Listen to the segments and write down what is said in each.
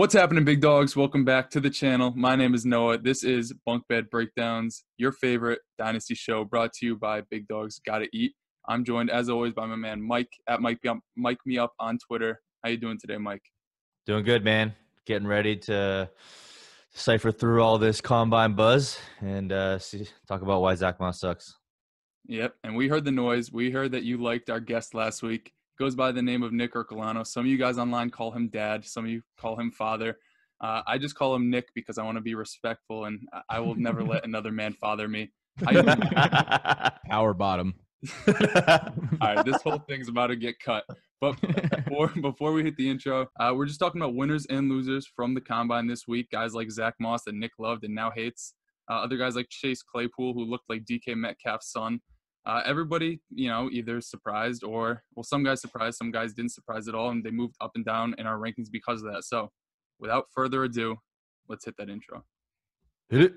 What's happening, big dogs? Welcome back to the channel. My name is Noah. This is Bunk Bed Breakdowns, your favorite dynasty show, brought to you by Big Dogs Gotta Eat. I'm joined, as always, by my man Mike at Mike Mike Me Up on Twitter. How you doing today, Mike? Doing good, man. Getting ready to cipher through all this combine buzz and uh, see, talk about why Zack Moss sucks. Yep, and we heard the noise. We heard that you liked our guest last week goes by the name of Nick Ercolano. Some of you guys online call him dad. Some of you call him father. Uh, I just call him Nick because I want to be respectful and I will never let another man father me. Power bottom. All right, this whole thing's about to get cut. But before, before we hit the intro, uh, we're just talking about winners and losers from the combine this week. Guys like Zack Moss that Nick loved and now hates. Uh, other guys like Chase Claypool, who looked like DK Metcalf's son uh, everybody, you know, either surprised or, well, some guys surprised, some guys didn't surprise at all, and they moved up and down in our rankings because of that. So, without further ado, let's hit that intro. Hit it.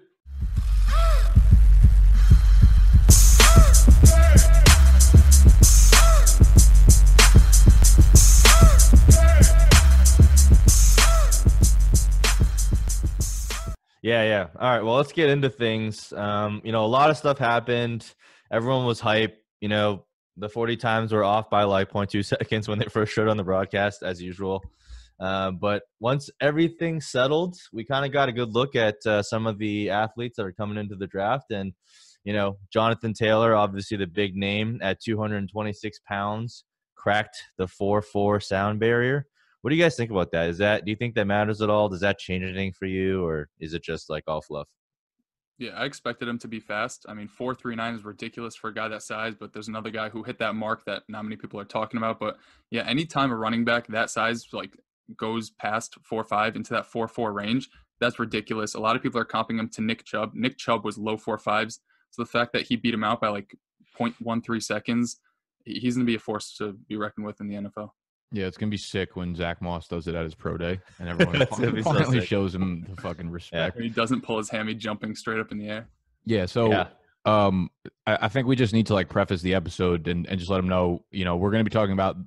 Yeah, yeah. All right. Well, let's get into things. Um, you know, a lot of stuff happened everyone was hype. You know, the 40 times were off by like 0.2 seconds when they first showed on the broadcast, as usual. Uh, but once everything settled, we kind of got a good look at uh, some of the athletes that are coming into the draft. And, you know, Jonathan Taylor, obviously the big name at 226 pounds, cracked the 4 4 sound barrier. What do you guys think about that? Is that, do you think that matters at all? Does that change anything for you, or is it just like all fluff? Yeah, I expected him to be fast. I mean, four three nine is ridiculous for a guy that size, but there's another guy who hit that mark that not many people are talking about. But yeah, anytime a running back that size like goes past four five into that four four range, that's ridiculous. A lot of people are comping him to Nick Chubb. Nick Chubb was low four fives. So the fact that he beat him out by like 0.13 seconds, he's gonna be a force to be reckoned with in the NFL. Yeah, it's gonna be sick when Zack Moss does it at his pro day, and everyone finally, so shows him the fucking respect. Yeah, he doesn't pull his hammy jumping straight up in the air. Yeah, so yeah. um, I, I, think we just need to like preface the episode and, and just let them know, you know, we're gonna be talking about,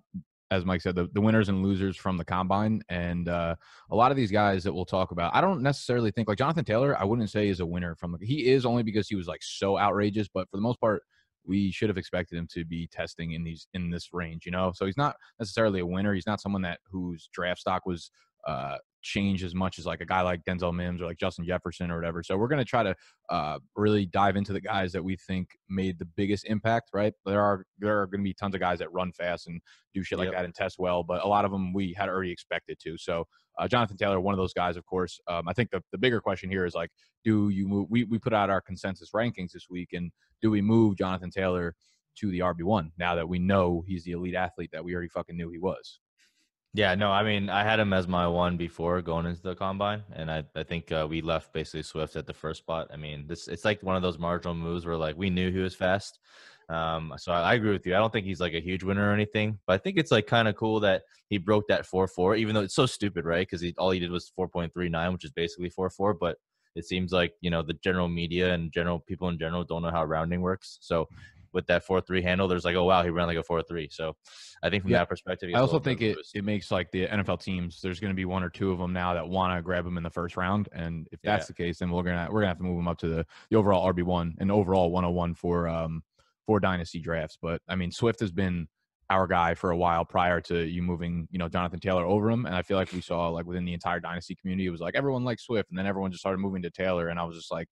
as Mike said, the, the winners and losers from the combine, and uh, a lot of these guys that we'll talk about. I don't necessarily think like Jonathan Taylor. I wouldn't say is a winner from the. He is only because he was like so outrageous, but for the most part we should have expected him to be testing in these in this range, you know. So he's not necessarily a winner. He's not someone that whose draft stock was uh, change as much as like a guy like Denzel Mims or like Justin Jefferson or whatever. So we're going to try to uh, really dive into the guys that we think made the biggest impact. Right? There are there are going to be tons of guys that run fast and do shit like yep. that and test well, but a lot of them we had already expected to. So uh, Jonathan Taylor, one of those guys, of course. Um, I think the, the bigger question here is like, do you move? We we put out our consensus rankings this week, and do we move Jonathan Taylor? To the RB one now that we know he's the elite athlete that we already fucking knew he was. Yeah, no, I mean, I had him as my one before going into the combine, and I, I think uh, we left basically Swift at the first spot. I mean, this it's like one of those marginal moves where like we knew he was fast. Um, so I, I agree with you. I don't think he's like a huge winner or anything, but I think it's like kind of cool that he broke that four four, even though it's so stupid, right? Because he all he did was four point three nine, which is basically four four. But it seems like you know the general media and general people in general don't know how rounding works. So with that four three handle, there's like, oh wow, he ran like a four three. So I think from yeah. that perspective, I also think it, it makes like the NFL teams. There's going to be one or two of them now that want to grab him in the first round, and if that's yeah. the case, then we're gonna we're gonna have to move him up to the the overall RB one and overall 101 for um for dynasty drafts. But I mean, Swift has been our guy for a while prior to you moving, you know, Jonathan Taylor over him. And I feel like we saw like within the entire dynasty community, it was like everyone liked Swift, and then everyone just started moving to Taylor, and I was just like,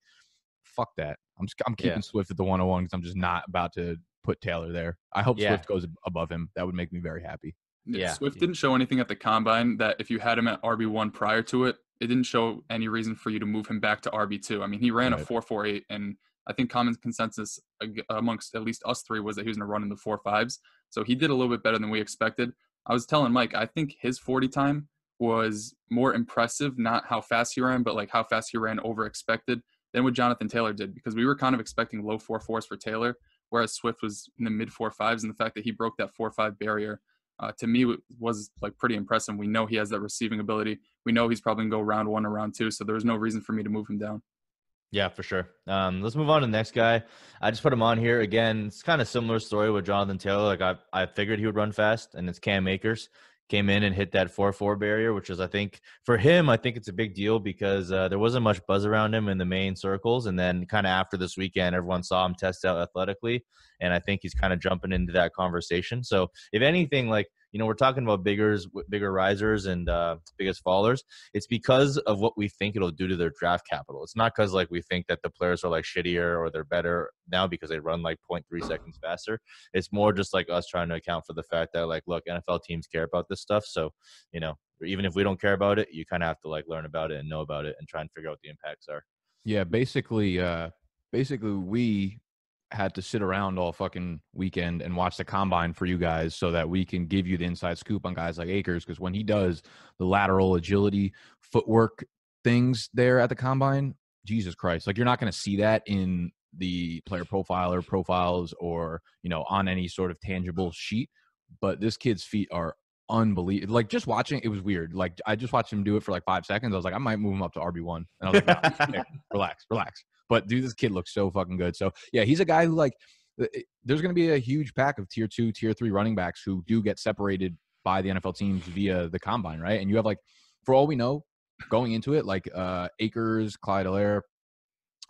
fuck that. I'm just, I'm keeping yeah. Swift at the 101 because I'm just not about to put Taylor there. I hope yeah. Swift goes above him. That would make me very happy. Yeah. Swift didn't show anything at the combine that if you had him at RB1 prior to it, it didn't show any reason for you to move him back to RB2. I mean, he ran right. a 4.48 and I think common consensus amongst at least us three was that he was going to run in the four fives. So he did a little bit better than we expected. I was telling Mike, I think his 40 time was more impressive, not how fast he ran, but like how fast he ran over expected than what Jonathan Taylor did because we were kind of expecting low four fours for Taylor whereas Swift was in the mid four fives, and the fact that he broke that four five barrier uh, to me was like pretty impressive. We know he has that receiving ability. We know he's probably gonna go round one or round two, so there was no reason for me to move him down. Yeah, for sure. Um, let's move on to the next guy. I just put him on here again. It's kind of similar story with Jonathan Taylor. Like I, I figured he would run fast, and it's Cam Akers. Came in and hit that 4-4 barrier, which is I think for him, I think it's a big deal because uh, there wasn't much buzz around him in the main circles, and then kind of after this weekend, everyone saw him test out athletically, and I think he's kind of jumping into that conversation. So if anything, like you know, we're talking about biggers, bigger risers and uh, biggest fallers. It's because of what we think it'll do to their draft capital. It's not because like we think that the players are like shittier or they're better now because they run like 0.3 seconds faster. It's more just like us trying to account for the fact that like, look, NFL teams care about this stuff. So, you know, even if we don't care about it, you kind of have to like learn about it and know about it and try and figure out what the impacts are. Yeah, basically, uh, basically we had to sit around all fucking weekend and watch the combine for you guys so that we can give you the inside scoop on guys like Akers because when he does the lateral agility footwork things there at the combine, Jesus Christ, like you're not going to see that in the player profiler profiles or you know on any sort of tangible sheet but this kid's feet are unbelievable. Like just watching, it was weird. Like I just watched him do it for like five seconds. I was like, I might move him up to RB one. And I was like, no, relax, relax. But dude, this kid looks so fucking good. So yeah, he's a guy who like. There's going to be a huge pack of tier two, tier three running backs who do get separated by the NFL teams via the combine, right? And you have like, for all we know, going into it, like uh Akers, Clyde Helaire,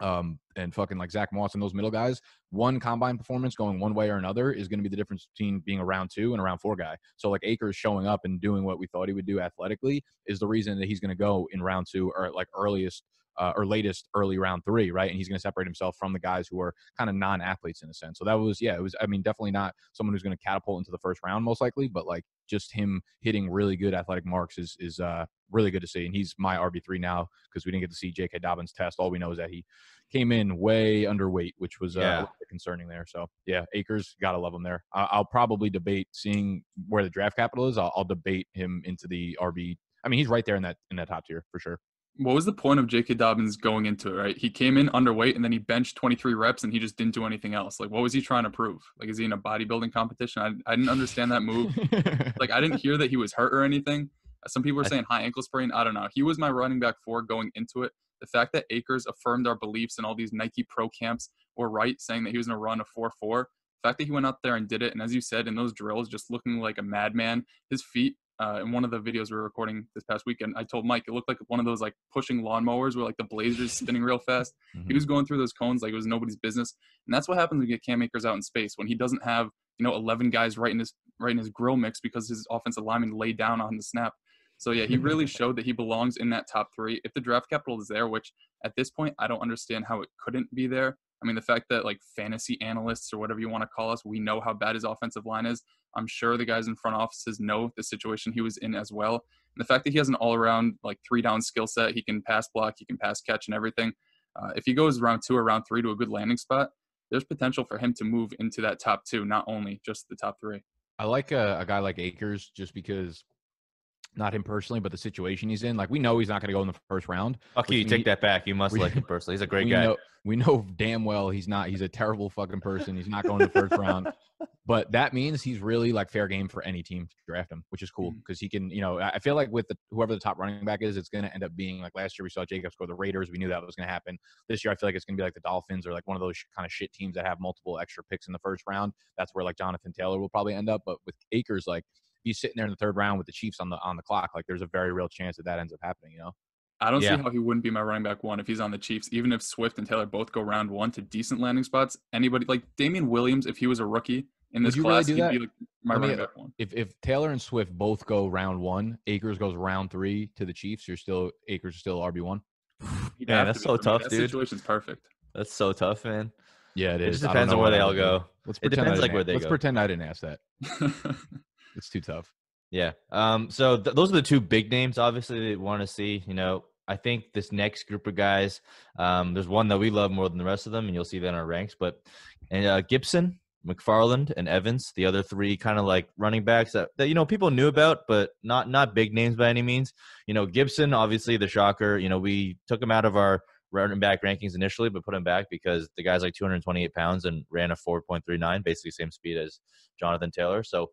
um, and fucking like Zack Moss and those middle guys, one combine performance going one way or another is going to be the difference between being a round two and a round four guy. So like Akers showing up and doing what we thought he would do athletically is the reason that he's going to go in round two or like earliest uh, or latest early round three, right? And he's going to separate himself from the guys who are kind of non-athletes in a sense. So that was, yeah, it was. I mean, definitely not someone who's going to catapult into the first round most likely, but like just him hitting really good athletic marks is is uh, really good to see. And he's my RB three now because we didn't get to see J.K. Dobbins test. All we know is that he came in way underweight, which was uh, yeah. concerning there. So yeah, Akers gotta love him there. I- will probably debate seeing where the draft capital is. I'll-, I'll debate him into the RB. I mean, he's right there in that in that top tier for sure what was the point of J.K. Dobbins going into it? Right, he came in underweight and then he benched 23 reps and he just didn't do anything else. Like, what was he trying to prove? Like, is he in a bodybuilding competition? I, I didn't understand that move. like, I didn't hear that he was hurt or anything. Some people are saying high ankle sprain. I don't know. He was my running back four going into it. The fact that Akers affirmed our beliefs and all these Nike Pro camps were right, saying that he was going to run a 4 4. The fact that he went out there and did it, and as you said, in those drills, just looking like a madman, his feet uh, in one of the videos we were recording this past weekend, I told Mike it looked like one of those like pushing lawnmowers where like the blazers spinning real fast. Mm-hmm. He was going through those cones like it was nobody's business, and that's what happens when you get Cam Akers out in space when he doesn't have you know 11 guys right in his right in his grill mix because his offensive lineman laid down on the snap. So yeah, he really showed that he belongs in that top three. If the draft capital is there, which at this point I don't understand how it couldn't be there. I mean, the fact that like fantasy analysts or whatever you want to call us, we know how bad his offensive line is. I'm sure the guys in front offices know the situation he was in as well. And the fact that he has an all around like three down skill set, he can pass block, he can pass catch and everything. Uh, if he goes round two or round three to a good landing spot, there's potential for him to move into that top two, not only just the top three. I like a, a guy like Akers just because not him personally, but the situation he's in. Like we know he's not going to go in the first round. Okay, you take he, that back. You must we, like him personally. He's a great we guy. Know, we know damn well he's not. He's a terrible fucking person. He's not going to the first round. But that means he's really like fair game for any team to draft him, which is cool because mm. he can. You know, I feel like with the, whoever the top running back is, it's going to end up being like last year we saw Jacobs go the Raiders. We knew that was going to happen. This year I feel like it's going to be like the Dolphins or like one of those kind of shit teams that have multiple extra picks in the first round. That's where like Jonathan Taylor will probably end up. But with Akers, like he's sitting there in the third round with the Chiefs on the on the clock. Like there's a very real chance that that ends up happening. You know. I don't yeah. see how he wouldn't be my running back one if he's on the Chiefs. Even if Swift and Taylor both go round one to decent landing spots, anybody like Damien Williams, if he was a rookie in this class, really he'd be like my I mean, running back one. If if Taylor and Swift both go round one, Akers goes round three to the Chiefs, you're still Akers is still RB one. Yeah, that's so tough, that dude. Situation's perfect. That's so tough, man. Yeah, it is. It just depends on where they all go. Let's it depends like where they go. let's go. pretend I didn't ask that. it's too tough. Yeah. Um. So th- those are the two big names. Obviously, they want to see. You know, I think this next group of guys. Um. There's one that we love more than the rest of them, and you'll see that in our ranks. But and uh, Gibson, McFarland, and Evans, the other three kind of like running backs that, that you know people knew about, but not not big names by any means. You know, Gibson, obviously the shocker. You know, we took him out of our running back rankings initially, but put him back because the guy's like 228 pounds and ran a 4.39, basically same speed as Jonathan Taylor. So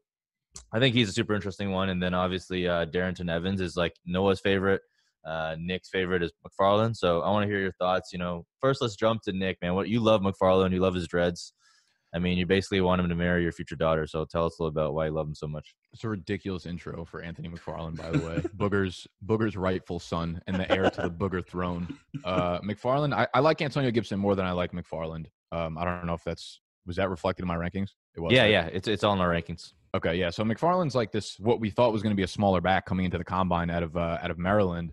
I think he's a super interesting one. And then obviously uh, Darrynton Evans is like Noah's favorite. Uh, Nick's favorite is McFarland. So I want to hear your thoughts. You know, first let's jump to Nick, man. What you love McFarland, you love his dreads. I mean, you basically want him to marry your future daughter. So tell us a little bit about why you love him so much. It's a ridiculous intro for Anthony McFarland, by the way. Booger's Booger's rightful son and the heir to the Booger throne. Uh, McFarland, I, I like Antonio Gibson more than I like McFarland. Um, I don't know if that's was that reflected in my rankings. It was. Yeah, right? yeah, it's it's all in our rankings. Okay, yeah. So McFarland's like this. What we thought was going to be a smaller back coming into the combine out of uh, out of Maryland.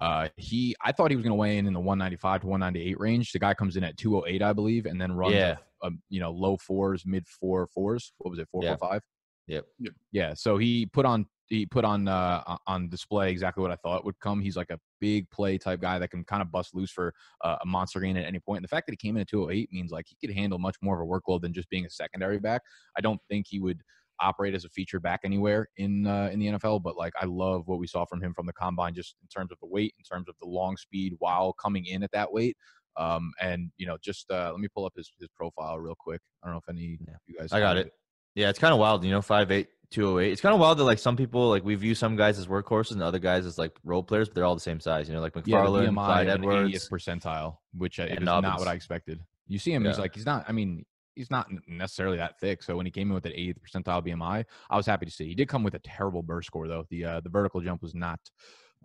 Uh, he, I thought he was going to weigh in in the 195 to 198 range. The guy comes in at 208, I believe, and then runs, yeah. a, a, you know, low fours, mid four fours. What was it, four yeah. four five? Yep. Yeah. So he put on he put on uh, on display exactly what I thought would come. He's like a big play type guy that can kind of bust loose for uh, a monster gain at any point. And the fact that he came in at 208 means like he could handle much more of a workload than just being a secondary back. I don't think he would operate as a feature back anywhere in uh, in the NFL. But like I love what we saw from him from the combine, just in terms of the weight, in terms of the long speed while coming in at that weight. Um, and you know, just uh, let me pull up his his profile real quick. I don't know if any yeah. you guys. I got it. it. Yeah, it's kind of wild. You know, five eight. 208. It's kind of wild that like some people like we view some guys as workhorses and other guys as like role players, but they're all the same size. You know, like McFarland, yeah, Clyde Edwards, percentile, which uh, is not what I expected. You see him, yeah. he's like he's not. I mean, he's not necessarily that thick. So when he came in with that 80th percentile BMI, I was happy to see. He did come with a terrible burst score though. The uh, the vertical jump was not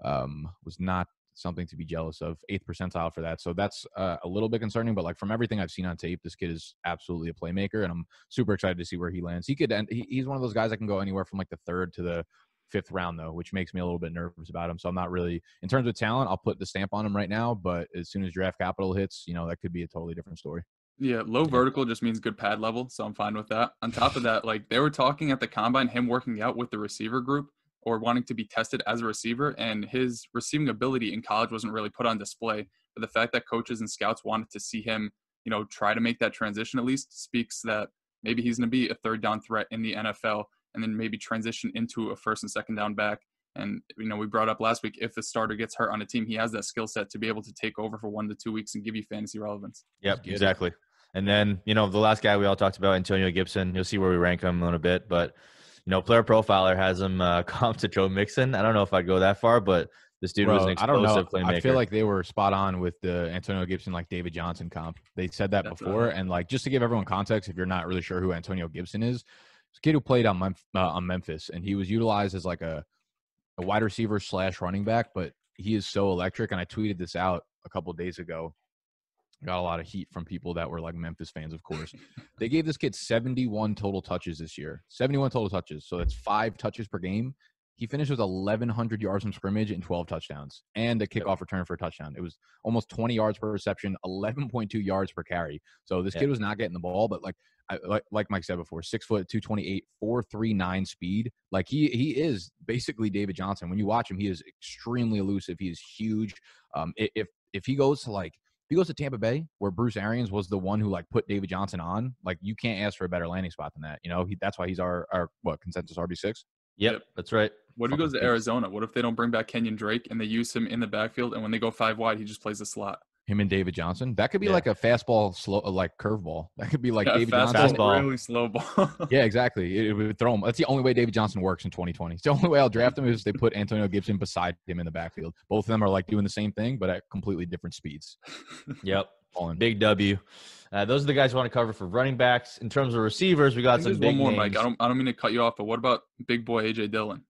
um, was not something to be jealous of. Eighth percentile for that. So that's uh, a little bit concerning. But like from everything I've seen on tape, this kid is absolutely a playmaker, and I'm super excited to see where he lands. He could end. He, he's one of those guys that can go anywhere from like the third to the fifth round though, which makes me a little bit nervous about him. So I'm not really in terms of talent. I'll put the stamp on him right now, but as soon as draft capital hits, you know that could be a totally different story. Yeah, low vertical just means good pad level, so I'm fine with that. On top of that, like they were talking at the combine, him working out with the receiver group or wanting to be tested as a receiver, and his receiving ability in college wasn't really put on display. But the fact that coaches and scouts wanted to see him, you know, try to make that transition at least speaks that maybe he's going to be a third down threat in the NFL, and then maybe transition into a first and second down back. And you know, we brought up last week if the starter gets hurt on a team, he has that skill set to be able to take over for one to two weeks and give you fantasy relevance. Yep, exactly. And then, you know, the last guy we all talked about, Antonio Gibson, you'll see where we rank him in a little bit. But, you know, Player Profiler has him uh, comp to Joe Mixon. I don't know if I'd go that far, but this dude Bro, was an explosive I don't know. playmaker. I feel like they were spot on with the Antonio Gibson, like David Johnson comp. They said that That's before. Right. And, like, just to give everyone context, if you're not really sure who Antonio Gibson is, a kid who played on, Memph- uh, on Memphis, and he was utilized as like a, a wide receiver slash running back, but he is so electric. And I tweeted this out a couple days ago got a lot of heat from people that were like Memphis fans, of course. they gave this kid 71 total touches this year. 71 total touches. So that's five touches per game. He finished with 1,100 yards from scrimmage and 12 touchdowns and a kickoff return for a touchdown. It was almost 20 yards per reception, 11.2 yards per carry. So this kid was not getting the ball, but like, I, like, like Mike said before, six foot, 228, 439 speed. Like he, he is basically David Johnson. When you watch him, he is extremely elusive. He is huge. Um, if, if he goes to like, he goes to Tampa Bay, where Bruce Arians was the one who like put David Johnson on, like you can't ask for a better landing spot than that. You know, he, that's why he's our our what consensus RB six. Yep, that's right. What if he goes to Arizona? What if they don't bring back Kenyan Drake and they use him in the backfield, and when they go five wide, he just plays the slot? Him and David Johnson. That could be yeah. like a fastball, slow, uh, like curveball. That could be like yeah, David fast Johnson. Fastball, really slow ball. yeah, exactly. It, it, would throw him. That's the only way David Johnson works in 2020. It's the only way I'll draft him is they put Antonio Gibson beside him in the backfield. Both of them are like doing the same thing, but at completely different speeds. yep. Big W. Uh, those are the guys we want to cover for running backs. In terms of receivers, we got some big one more, names. Mike. I don't, I don't mean to cut you off, but what about big boy AJ Dillon?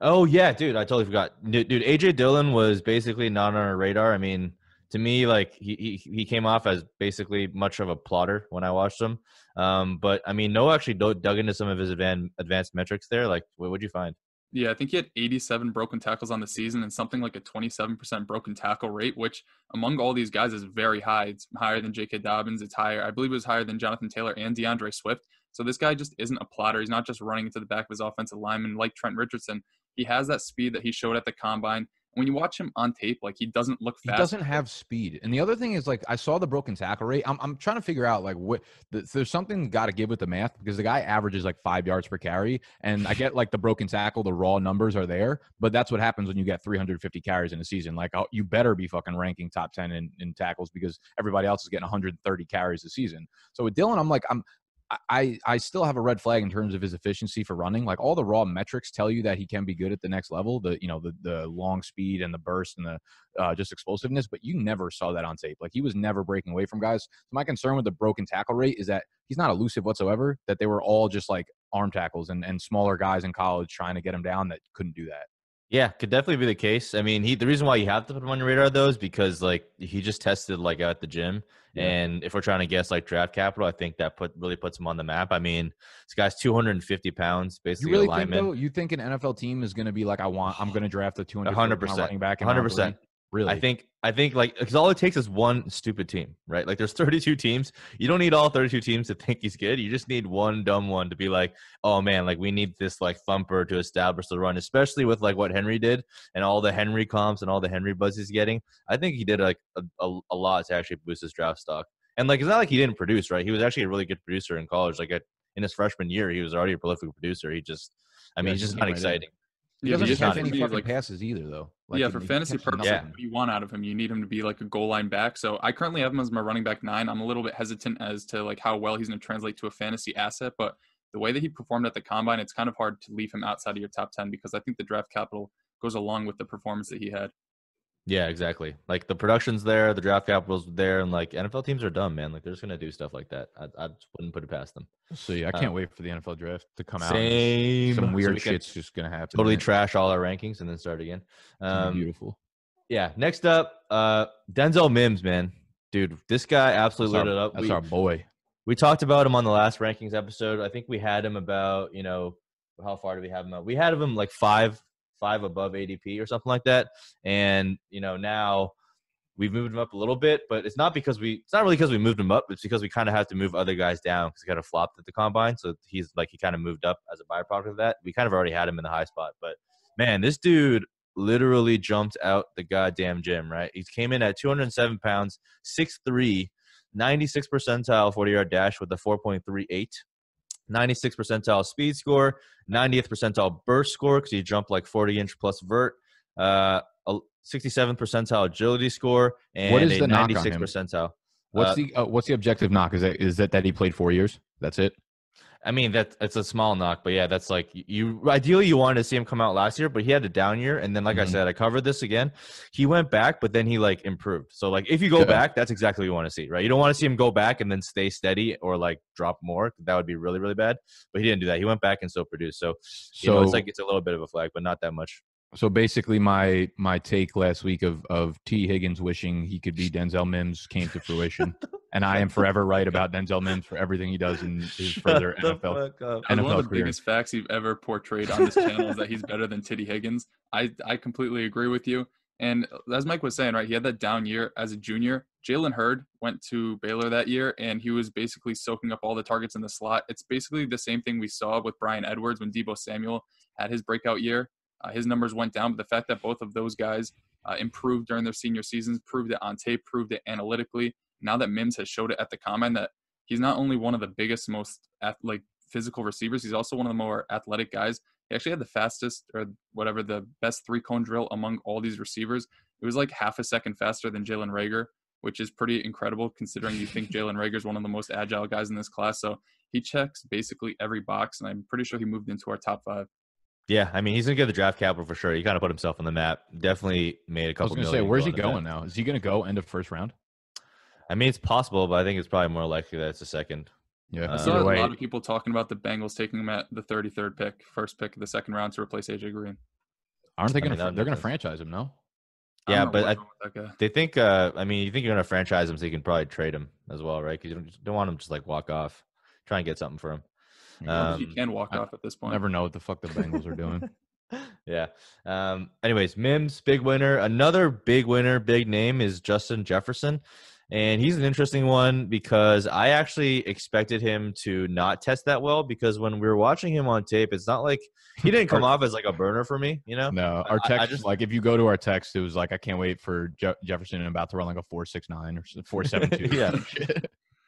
Oh yeah, dude, I totally forgot. Dude, dude AJ Dillon was basically not on our radar. I mean, to me, like he, he, he came off as basically much of a plodder when I watched him. Um, but I mean, Noah actually dug into some of his advanced advanced metrics there. Like, what would you find? Yeah, I think he had 87 broken tackles on the season and something like a 27% broken tackle rate, which among all these guys is very high. It's higher than J.K. Dobbins. It's higher. I believe it was higher than Jonathan Taylor and D'Andre Swift. So this guy just isn't a plodder. He's not just running into the back of his offensive lineman like Trent Richardson. He has that speed that he showed at the combine when you watch him on tape, like he doesn't look fast. He doesn't have speed. And the other thing is, like, I saw the broken tackle rate. I'm, I'm trying to figure out, like, what the, there's something got to give with the math because the guy averages like five yards per carry. And I get like the broken tackle, the raw numbers are there, but that's what happens when you get 350 carries in a season. Like, oh, you better be fucking ranking top 10 in, in tackles because everybody else is getting 130 carries a season. So with Dillon, I'm like, I'm, I I still have a red flag in terms of his efficiency for running. Like all the raw metrics tell you that he can be good at the next level. The you know the the long speed and the burst and the uh, just explosiveness, but you never saw that on tape. Like he was never breaking away from guys. So my concern with the broken tackle rate is that he's not elusive whatsoever. That they were all just like arm tackles and and smaller guys in college trying to get him down that couldn't do that. Yeah, could definitely be the case. I mean, he the reason why you have to put him on your radar though is because like he just tested like at the gym, yeah. and if we're trying to guess like draft capital, I think that put really puts him on the map. I mean, this guy's 250 pounds, basically. You really think though? You think an NFL team is going to be like, I want, I'm going to draft a 200 100 percent running back, 100 percent. Really? I think I think like because all it takes is one stupid team, right? Like there's 32 teams. You don't need all 32 teams to think he's good. You just need one dumb one to be like, oh man, like we need this like thumper to establish the run, especially with like what Henry did and all the Henry comps and all the Henry buzz he's getting. I think he did like a, a, a lot to actually boost his draft stock. And like it's not like he didn't produce, right? He was actually a really good producer in college. Like in his freshman year, he was already a prolific producer. He just, I mean, yeah, he's just not exciting. He yeah, doesn't have any fucking like, passes either, though. Like, yeah, for fantasy purposes, yeah. what you want out of him, you need him to be like a goal line back. So I currently have him as my running back nine. I'm a little bit hesitant as to like how well he's going to translate to a fantasy asset, but the way that he performed at the combine, it's kind of hard to leave him outside of your top ten because I think the draft capital goes along with the performance that he had. Yeah, exactly. Like the production's there, the draft capital's there, and like NFL teams are dumb, man. Like they're just gonna do stuff like that. I, I just wouldn't put it past them. So yeah, I can't um, wait for the NFL draft to come out. Same. Some weird so shit's just gonna happen. Totally trash all our rankings and then start again. Um, beautiful. Yeah. Next up, uh, Denzel Mims, man, dude, this guy absolutely lit it up. That's we, our boy. We talked about him on the last rankings episode. I think we had him about you know how far do we have him? At? We had him like five five above ADP or something like that. And you know now we've moved him up a little bit, but it's not because we it's not really because we moved him up. It's because we kind of have to move other guys down because he kind of flopped at the combine. So he's like he kind of moved up as a byproduct of that. We kind of already had him in the high spot, but man, this dude literally jumped out the goddamn gym. Right, he came in at 207 pounds, 6'3", 96 percentile 40 yard dash with a 4.38. 96 percentile speed score, 90th percentile burst score because he jumped like 40 inch plus vert, uh, 67 percentile agility score, and what is a the 96 percentile. What's uh, the uh, what's the objective knock? Is that is that that he played four years? That's it. I mean, that it's a small knock, but yeah, that's like you. Ideally, you wanted to see him come out last year, but he had a down year, and then, like mm-hmm. I said, I covered this again. He went back, but then he like improved. So, like, if you go yeah. back, that's exactly what you want to see, right? You don't want to see him go back and then stay steady or like drop more. That would be really, really bad. But he didn't do that. He went back and still produced. So, so you know, it's like it's a little bit of a flag, but not that much. So basically, my my take last week of of Tee Higgins wishing he could be Denzel Mims came to fruition, and I am forever right about Denzel Mims for everything he does in his further NFL. NFL one of the career. biggest facts you've ever portrayed on this channel is that he's better than Titty Higgins. I I completely agree with you. And uh, as Mike was saying, right, he had that down year as a junior. Jalen Hurd went to Baylor that year, and he was basically soaking up all the targets in the slot. It's basically the same thing we saw with Bryan Edwards when Deebo Samuel had his breakout year uh, his numbers went down, but the fact that both of those guys uh, improved during their senior seasons, proved it on tape, proved it analytically. Now that Mims has showed it at the combine that he's not only one of the biggest, most like physical receivers, he's also one of the more athletic guys. He actually had the fastest or whatever the best three cone drill among all these receivers. It was like half a second faster than Jalen Reagor, which is pretty incredible considering you think Jalen Reagor is one of the most agile guys in this class. So he checks basically every box, and I'm pretty sure he moved into our top five. Yeah, I mean, he's gonna get the draft capital for sure. He kind of put himself on the map. Definitely made a couple. I was gonna say, where's he going now? Is he gonna go end of first round? I mean, it's possible, but I think it's probably more likely that it's a second. Yeah, uh, I saw a lot of people talking about the Bengals taking him at the 33rd pick, first pick of the second round to replace AJ Green. Aren't they gonna? I mean, they're gonna franchise him, no? Yeah, but I, they think. uh I mean, you think you're gonna franchise him, so you can probably trade him as well, right? Because you don't, don't want him to just like walk off. Try and get something for him. Um, you can walk I off at this point. Never know what the fuck the Bengals are doing. yeah. Um, anyways, Mims, big winner. Another big winner, big name is Justin Jefferson. And he's an interesting one because I actually expected him to not test that well because when we were watching him on tape, it's not like he didn't come off as like a burner for me, you know? No, our text, I, I just, like if you go to our text, it was like, I can't wait for Je- Jefferson and about to run like a 469 or 472. yeah.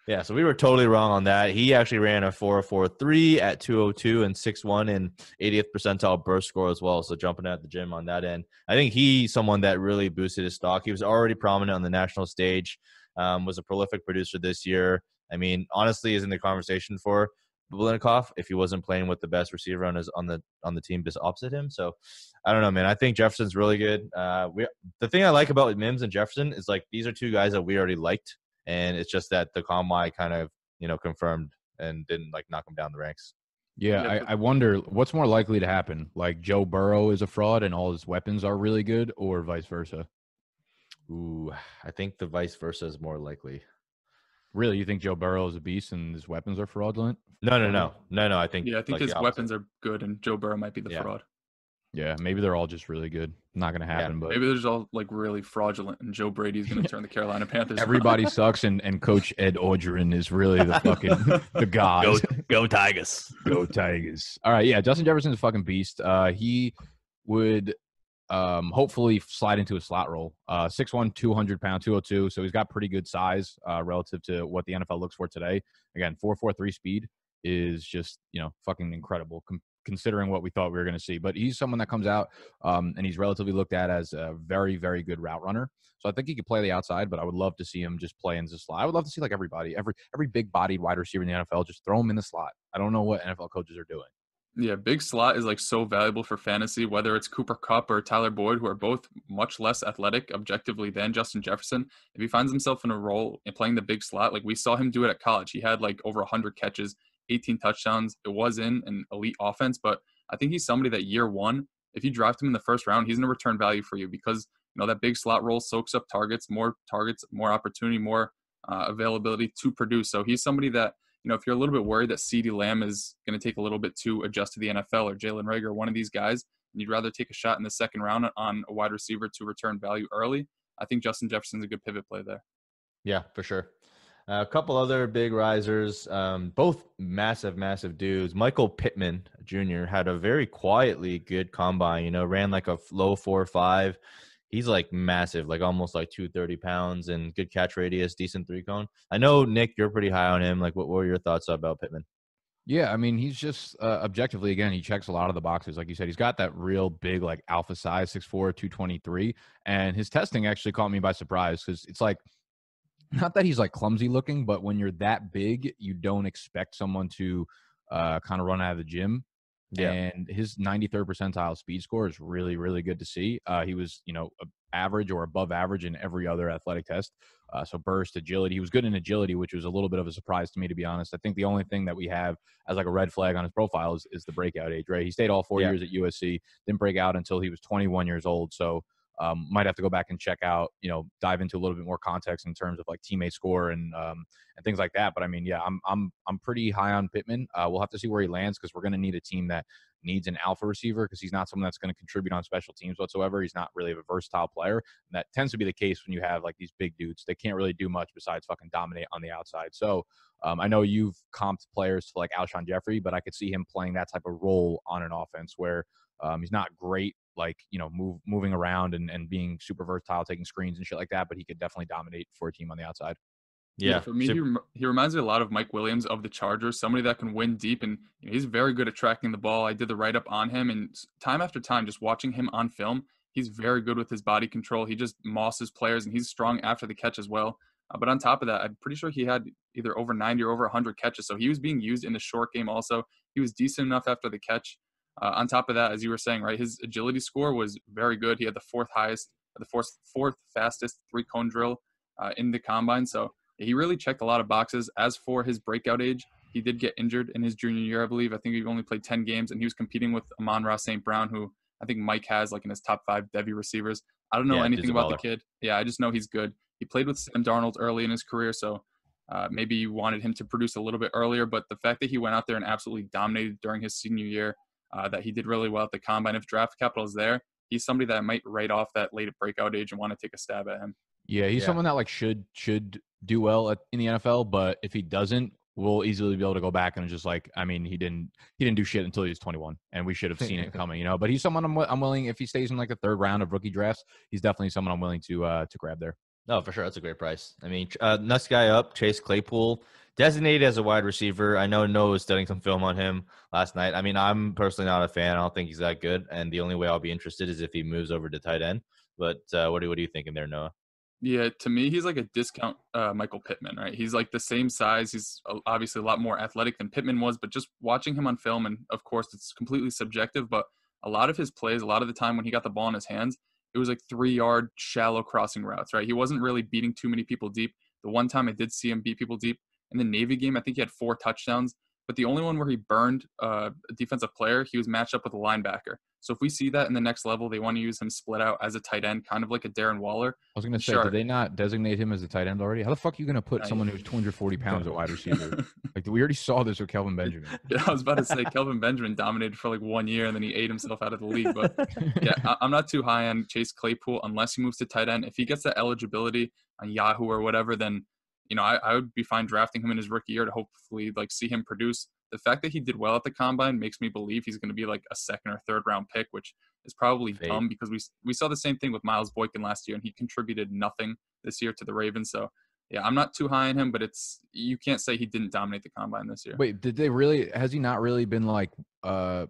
Yeah, so we were totally wrong on that. He actually ran a 4.43 at 202 and 6'1 and 80th percentile burst score as well. So jumping at the gym on that end. I think he's someone that really boosted his stock. He was already prominent on the national stage, um, was a prolific producer this year. I mean, honestly, is in the conversation for Biletnikoff if he wasn't playing with the best receiver on his on the on the team just opposite him. So I don't know, man. I think Jefferson's really good. Uh, we the thing I like about Mims and Jefferson is like these are two guys that we already liked, and it's just that the combine kind of you know confirmed and didn't like knock him down the ranks. Yeah, I, I wonder what's more likely to happen. Like Joe Burrow is a fraud and all his weapons are really good, or vice versa. Ooh, I think the vice versa is more likely. Really, you think Joe Burrow is a beast and his weapons are fraudulent? No, no, no, no, no. I think yeah, I think like, his weapons are good, and Joe Burrow might be the Yeah. fraud. Yeah, maybe they're all just really good. Not gonna happen, but Maybe there's all like really fraudulent, and Joe Brady's going to turn the Carolina Panthers. around. everybody sucks, and and Coach Ed Orgeron is really the fucking the god. Go, go Tigers. Go Tigers. All right, yeah, Justin Jefferson's a fucking beast. Uh, he would um, hopefully slide into a slot role. Uh, 6'1", 200 pound, 202. So he's got pretty good size uh, relative to what the NFL looks for today. Again, 4.43 speed is just, you know, fucking incredible com- considering what we thought we were going to see. But he's someone that comes out um, and he's relatively looked at as a very, very good route runner. So I think he could play the outside, but I would love to see him just play in the slot. I would love to see like everybody, every every big bodied wide receiver in the NFL, just throw him in the slot. I don't know what NFL coaches are doing. Yeah, big slot is like so valuable for fantasy, whether it's Cooper Kupp or Tyler Boyd, who are both much less athletic objectively than Justin Jefferson. If he finds himself in a role in playing the big slot, like we saw him do it at college, he had like over 100 catches, 18 touchdowns. It was in an elite offense, but I think he's somebody that year one, if you draft him in the first round, he's going to return value for you because you know that big slot role soaks up targets, more targets, more opportunity, more uh, availability to produce. So he's somebody that you know, if you're a little bit worried that CeeDee Lamb is going to take a little bit to adjust to the NFL or Jalen Reagor, one of these guys, and you'd rather take a shot in the second round on a wide receiver to return value early, I think Justin Jefferson's a good pivot play there. Yeah, for sure. Uh, a couple other big risers, um, both massive, massive dudes. Michael Pittman Jr. had a very quietly good combine. You know, ran like a low four five. He's like massive, like almost like two thirty pounds, and good catch radius, decent three cone. I know Nick, you're pretty high on him. Like, what, what were your thoughts about Pittman? Yeah, I mean, he's just uh, objectively again, he checks a lot of the boxes. Like you said, he's got that real big like alpha size, 6'4", 223. and his testing actually caught me by surprise because it's like not that he's like clumsy looking, but when you're that big, you don't expect someone to uh, kind of run out of the gym. Yeah. And his 93rd percentile speed score is really, really good to see. Uh, he was, you know, average or above average in every other athletic test. Uh, so burst, agility. He was good in agility, which was a little bit of a surprise to me, to be honest. I think the only thing that we have as like a red flag on his profile is, is the breakout age, right? He stayed all four Yeah. years at USC, didn't break out until he was 21 years old. So um, might have to go back and check out, you know, dive into a little bit more context in terms of like teammate score and um, and things like that. But I mean, yeah, I'm I'm I'm pretty high on Pittman. Uh, we'll have to see where he lands because we're going to need a team that needs an alpha receiver because he's not someone that's going to contribute on special teams whatsoever. He's not really a versatile player. And that tends to be the case when you have like these big dudes. They can't really do much besides fucking dominate on the outside. So um, I know you've comped players to like Alshon Jeffery, but I could see him playing that type of role on an offense where um, he's not great, like you know, move moving around and, and being super versatile, taking screens and shit like that. But he could definitely dominate for a team on the outside. Yeah, for me, Sup- he, rem- he reminds me a lot of Mike Williams of the Chargers, somebody that can win deep, and you know, he's very good at tracking the ball. I did the write up on him, and time after time, just watching him on film, he's very good with his body control. He just mosses players, and he's strong after the catch as well. Uh, but on top of that, I'm pretty sure he had either over 90 or over 100 catches, so he was being used in the short game. Also, he was decent enough after the catch. Uh, on top of that, as you were saying, right, his agility score was very good. He had the fourth highest, the fourth fourth fastest three cone drill uh, in the combine. So he really checked a lot of boxes. As for his breakout age, he did get injured in his junior year, I believe. I think he only played 10 games, and he was competing with Amon-Ra St. Brown, who I think Mike has like in his top five Devy receivers. I don't know Yeah, anything about the kid. Yeah, I just know he's good. He played with Sam Darnold early in his career, so uh, maybe you wanted him to produce a little bit earlier. But the fact that he went out there and absolutely dominated during his senior year, uh, that he did really well at the combine. If draft capital is there, he's somebody that might write off that late breakout age and want to take a stab at him. Yeah, he's Yeah. someone that like should should do well at, in the NFL, but if he doesn't, we'll easily be able to go back and just like, I mean, he didn't he didn't do shit until he was 21, and we should have seen it coming, you know. But he's someone I'm, I'm willing if he stays in like the third round of rookie drafts, he's definitely someone I'm willing to uh to grab there. No, for sure. That's a great price. I mean, uh, next guy up, Chase Claypool, designated as a wide receiver. I know Noah was studying some film on him last night. I mean, I'm personally not a fan. I don't think he's that good. And the only way I'll be interested is if he moves over to tight end. But uh, what, are, what are you thinking there, Noah? Yeah, to me, he's like a discount uh, Michael Pittman, right? He's like the same size. He's obviously a lot more athletic than Pittman was, but just watching him on film, and of course, it's completely subjective, but a lot of his plays, a lot of the time when he got the ball in his hands, it was like three yard shallow crossing routes, right? He wasn't really beating too many people deep. The one time I did see him beat people deep in the Navy game, I think he had four touchdowns. But the only one where he burned uh, a defensive player, he was matched up with a linebacker. So if we see that in the next level, they want to use him split out as a tight end, kind of like a Darren Waller. I was going to say, sure. did they not designate him as a tight end already? How the fuck are you going to put someone who's 240 pounds at wide receiver? like we already saw this with Kelvin Benjamin. Yeah, I was about to say Kelvin Benjamin dominated for like one year and then he ate himself out of the league. But yeah, I'm not too high on Chase Claypool unless he moves to tight end. If he gets that eligibility on Yahoo or whatever, then you know I, I would be fine drafting him in his rookie year to hopefully like see him produce the fact that he did well at the combine makes me believe he's going to be like a second or third round pick, which is probably Fate. dumb because we we saw the same thing with Miles Boykin last year, and he contributed nothing this year to the Ravens. So yeah, I'm not too high on him, but it's you can't say he didn't dominate the combine this year. Wait, did they really? Has he not really been like uh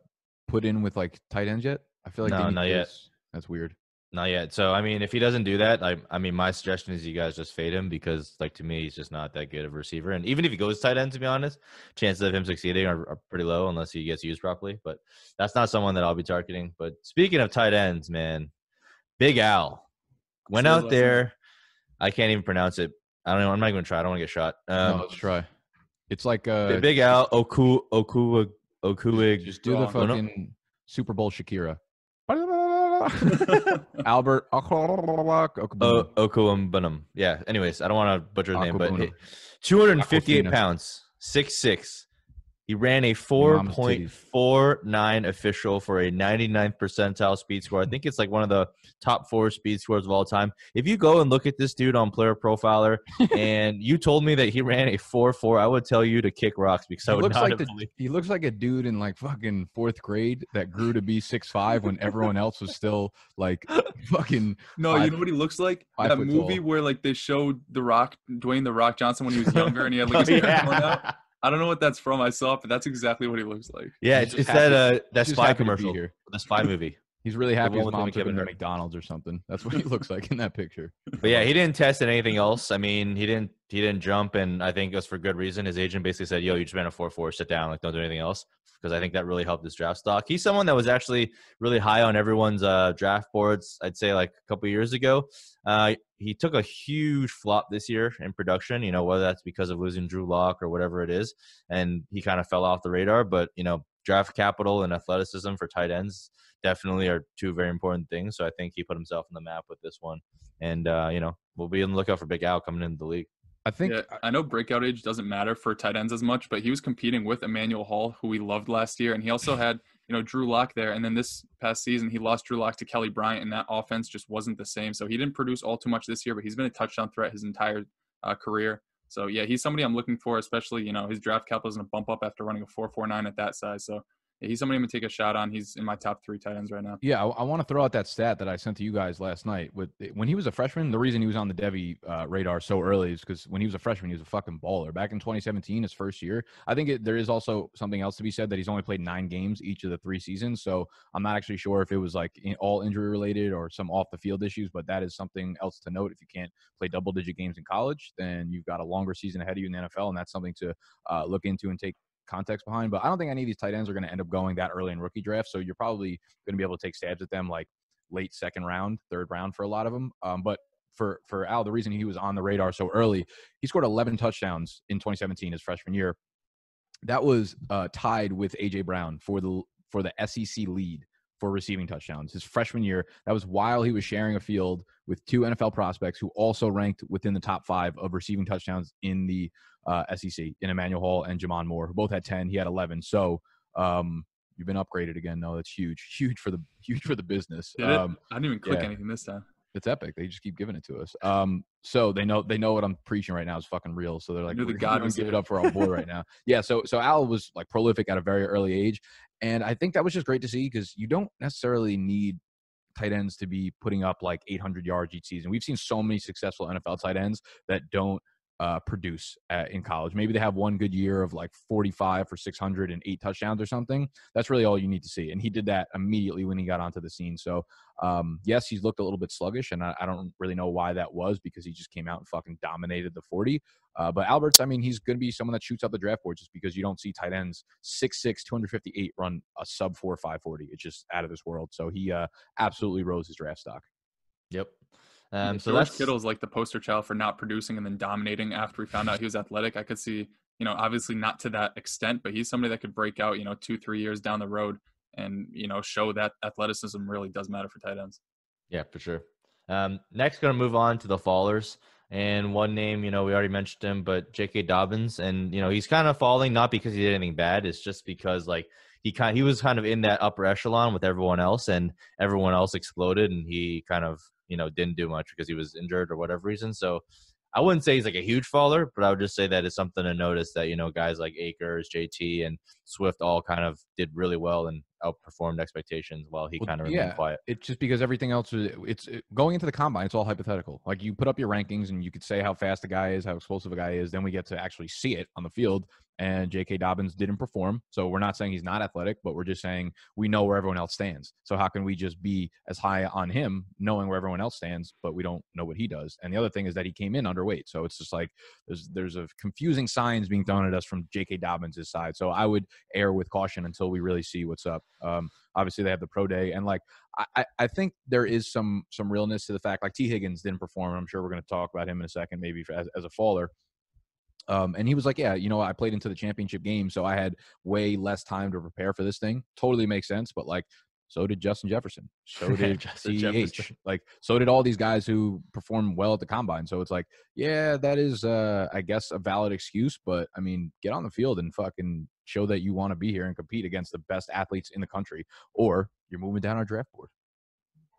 put in with like tight ends yet? I feel like no, not yet. That's weird. Not yet. So I mean, if he doesn't do that, I I mean, my suggestion is you guys just fade him because, like, to me, he's just not that good of a receiver. And even if he goes tight end, to be honest, chances of him succeeding are, are pretty low unless he gets used properly. But that's not someone that I'll be targeting. But speaking of tight ends, man, Big Al went out there. I can't even pronounce it. I don't know. I'm not gonna try. I don't want to get shot. Um, no, let's try. It's like uh, Big Al Oku Oku Okuig. Just do the fucking Super Bowl Shakira. Albert Okwuegbunam. Yeah. Anyways, I don't want to butcher his name, but 258 pounds, six six, he ran a 4.49 official for a 99th percentile speed score. I think it's like one of the top four speed scores of all time. If you go and look at this dude on Player Profiler and you told me that he ran a 4.4, I would tell you to kick rocks because I would looks not like the, He looks like a dude in like fucking fourth grade that grew to be six five when everyone else was still like fucking. No, five, you know what he looks like? That movie tall. where like they showed The Rock, Dwayne The Rock Johnson when he was younger and he had like his oh, hair torn out. I don't know what that's from. I saw it, but that's exactly what he looks like. Yeah, it's, it's that uh that spy commercial, the spy movie. He's really happy his mom took him to McDonald's or something. That's what he looks like in that picture. But yeah, he didn't test in anything else. I mean, he didn't he didn't jump, and I think it was for good reason. His agent basically said, "Yo, you just ran a four four. Sit down. Like, don't do anything else." Because I think that really helped his draft stock. He's someone that was actually really high on everyone's uh, draft boards. I'd say like a couple years ago. Uh, he took a huge flop this year in production. You know, whether that's because of losing Drew Lock or whatever it is, and he kind of fell off the radar. But you know, draft capital and athleticism for tight ends definitely are two very important things. So I think he put himself on the map with this one. And uh, you know, we'll be on the lookout for Big Al coming into the league. I think yeah, I know breakout age doesn't matter for tight ends as much, but he was competing with Emmanuel Hall, who we loved last year, and he also had you know Drew Lock there. And then this past season, he lost Drew Lock to Kelly Bryant, and that offense just wasn't the same. So he didn't produce all too much this year, but he's been a touchdown threat his entire uh, career. So yeah, he's somebody I'm looking for, especially you know his draft capital is going to bump up after running a 4.49 at that size. So he's somebody I'm gonna take a shot on. He's in my top three tight ends right now. Yeah, I, I want to throw out that stat that I sent to you guys last night. With when he was a freshman, the reason he was on the Devy uh, radar so early is because when he was a freshman, he was a fucking baller. Back in 2017, his first year, I think it, there is also something else to be said that he's only played nine games each of the three seasons. So I'm not actually sure if it was like in, all injury related or some off the field issues, but that is something else to note. If you can't play double digit games in college, then you've got a longer season ahead of you in the NFL, and that's something to uh, look into and take context behind. But I don't think any of these tight ends are going to end up going that early in rookie draft. So you're probably going to be able to take stabs at them like late second round, third round for a lot of them. Um, but for for Al, the reason he was on the radar so early, he scored 11 touchdowns in 2017, his freshman year. That was uh, tied with AJ Brown for the for the SEC lead for receiving touchdowns his freshman year. That was while he was sharing a field with two NFL prospects who also ranked within the top five of receiving touchdowns in the uh, SEC in Emmanuel Hall and J'Mon Moore, who both had 10. He had 11. So um, you've been upgraded again. No, that's huge, huge for the huge for the business. Um, I didn't even click yeah. anything this time. It's epic. They just keep giving it to us. Um, so they know they know what I'm preaching right now is fucking real. So they're like, we're the gonna give it up for our boy right now. Yeah. So so Al was like prolific at a very early age, and I think that was just great to see because you don't necessarily need tight ends to be putting up like 800 yards each season. We've seen so many successful NFL tight ends that don't uh, produce at, in college. Maybe they have one good year of like 45 for 600 and eight touchdowns or something. That's really all you need to see. And he did that immediately when he got onto the scene. So, um, yes, he's looked a little bit sluggish, and I, I, don't really know why that was because he just came out and fucking dominated the 40. Uh, but Alberts, I mean, he's going to be someone that shoots up the draft board just because you don't see tight ends 6'6, 258 run a sub 4 540. It's just out of this world. So he uh, absolutely rose his draft stock. Yep. Um, so George Kittle's like the poster child for not producing and then dominating after we found out he was athletic. I could see, you know, obviously not to that extent, but he's somebody that could break out, you know, two, three years down the road and, you know, show that athleticism really does matter for tight ends. Yeah, for sure. Um, next, going to move on to the fallers. And one name, you know, we already mentioned him, but J.K. Dobbins, and you know, he's kind of falling not because he did anything bad. It's just because like he kind he was kind of in that upper echelon with everyone else, and everyone else exploded, and he kind of you know didn't do much because he was injured or whatever reason. So I wouldn't say he's like a huge faller, but I would just say that it's something to notice that you know guys like Akers, JT, and Swift all kind of did really well and outperformed expectations while he well, kind of remained yeah, quiet. It's just because everything else is it's it, going into the combine. It's all hypothetical. Like you put up your rankings and you could say how fast a guy is, how explosive a guy is. Then we get to actually see it on the field, and J.K. Dobbins didn't perform. So we're not saying he's not athletic, but we're just saying we know where everyone else stands. So how can we just be as high on him, knowing where everyone else stands, but we don't know what he does? And the other thing is that he came in underweight. So it's just like there's there's a confusing signs being thrown at us from J.K. Dobbins' side. So I would err with caution until we really see what's up. Um, obviously, they have the pro day, and like I, I think there is some some realness to the fact like Tee Higgins didn't perform. I'm sure we're going to talk about him in a second, maybe as, as a faller. Um, and he was like, "Yeah, you know, I played into the championship game, so I had way less time to prepare for this thing. Totally makes sense, but like, so did Justin Jefferson. So did Justin CH. Like, so did all these guys who performed well at the combine. So it's like, yeah, that is, uh, I guess, a valid excuse. But I mean, get on the field and fucking show that you want to be here and compete against the best athletes in the country, or you're moving down our draft board.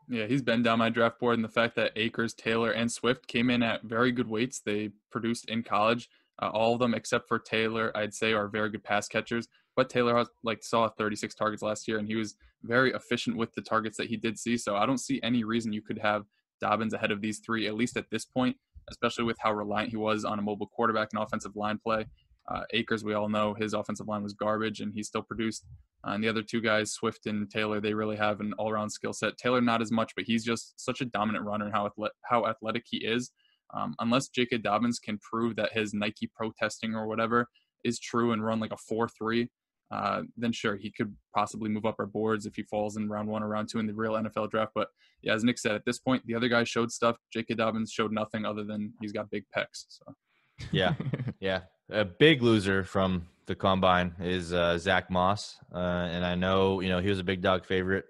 Yeah, he's been down my draft board, and the fact that Akers, Taylor, and Swift came in at very good weights they produced in college uh, all of them except for Taylor, I'd say, are very good pass catchers. But Taylor like saw 36 targets last year, and he was very efficient with the targets that he did see. So I don't see any reason you could have Dobbins ahead of these three, at least at this point, especially with how reliant he was on a mobile quarterback and offensive line play. Uh, Akers, we all know his offensive line was garbage, and he still produced. Uh, and the other two guys, Swift and Taylor, they really have an all-around skill set. Taylor not as much, but he's just such a dominant runner and how athle- how athletic he is um, unless J.K. Dobbins can prove that his Nike protesting or whatever is true and run like a 4 3, uh, then sure, he could possibly move up our boards if he falls in round one or round two in the real NFL draft. But yeah, as Nick said, at this point, the other guys showed stuff. J.K. Dobbins showed nothing other than he's got big pecs. So. Yeah, yeah. A big loser from the combine is uh, Zack Moss, uh, and I know you know he was a big dog favorite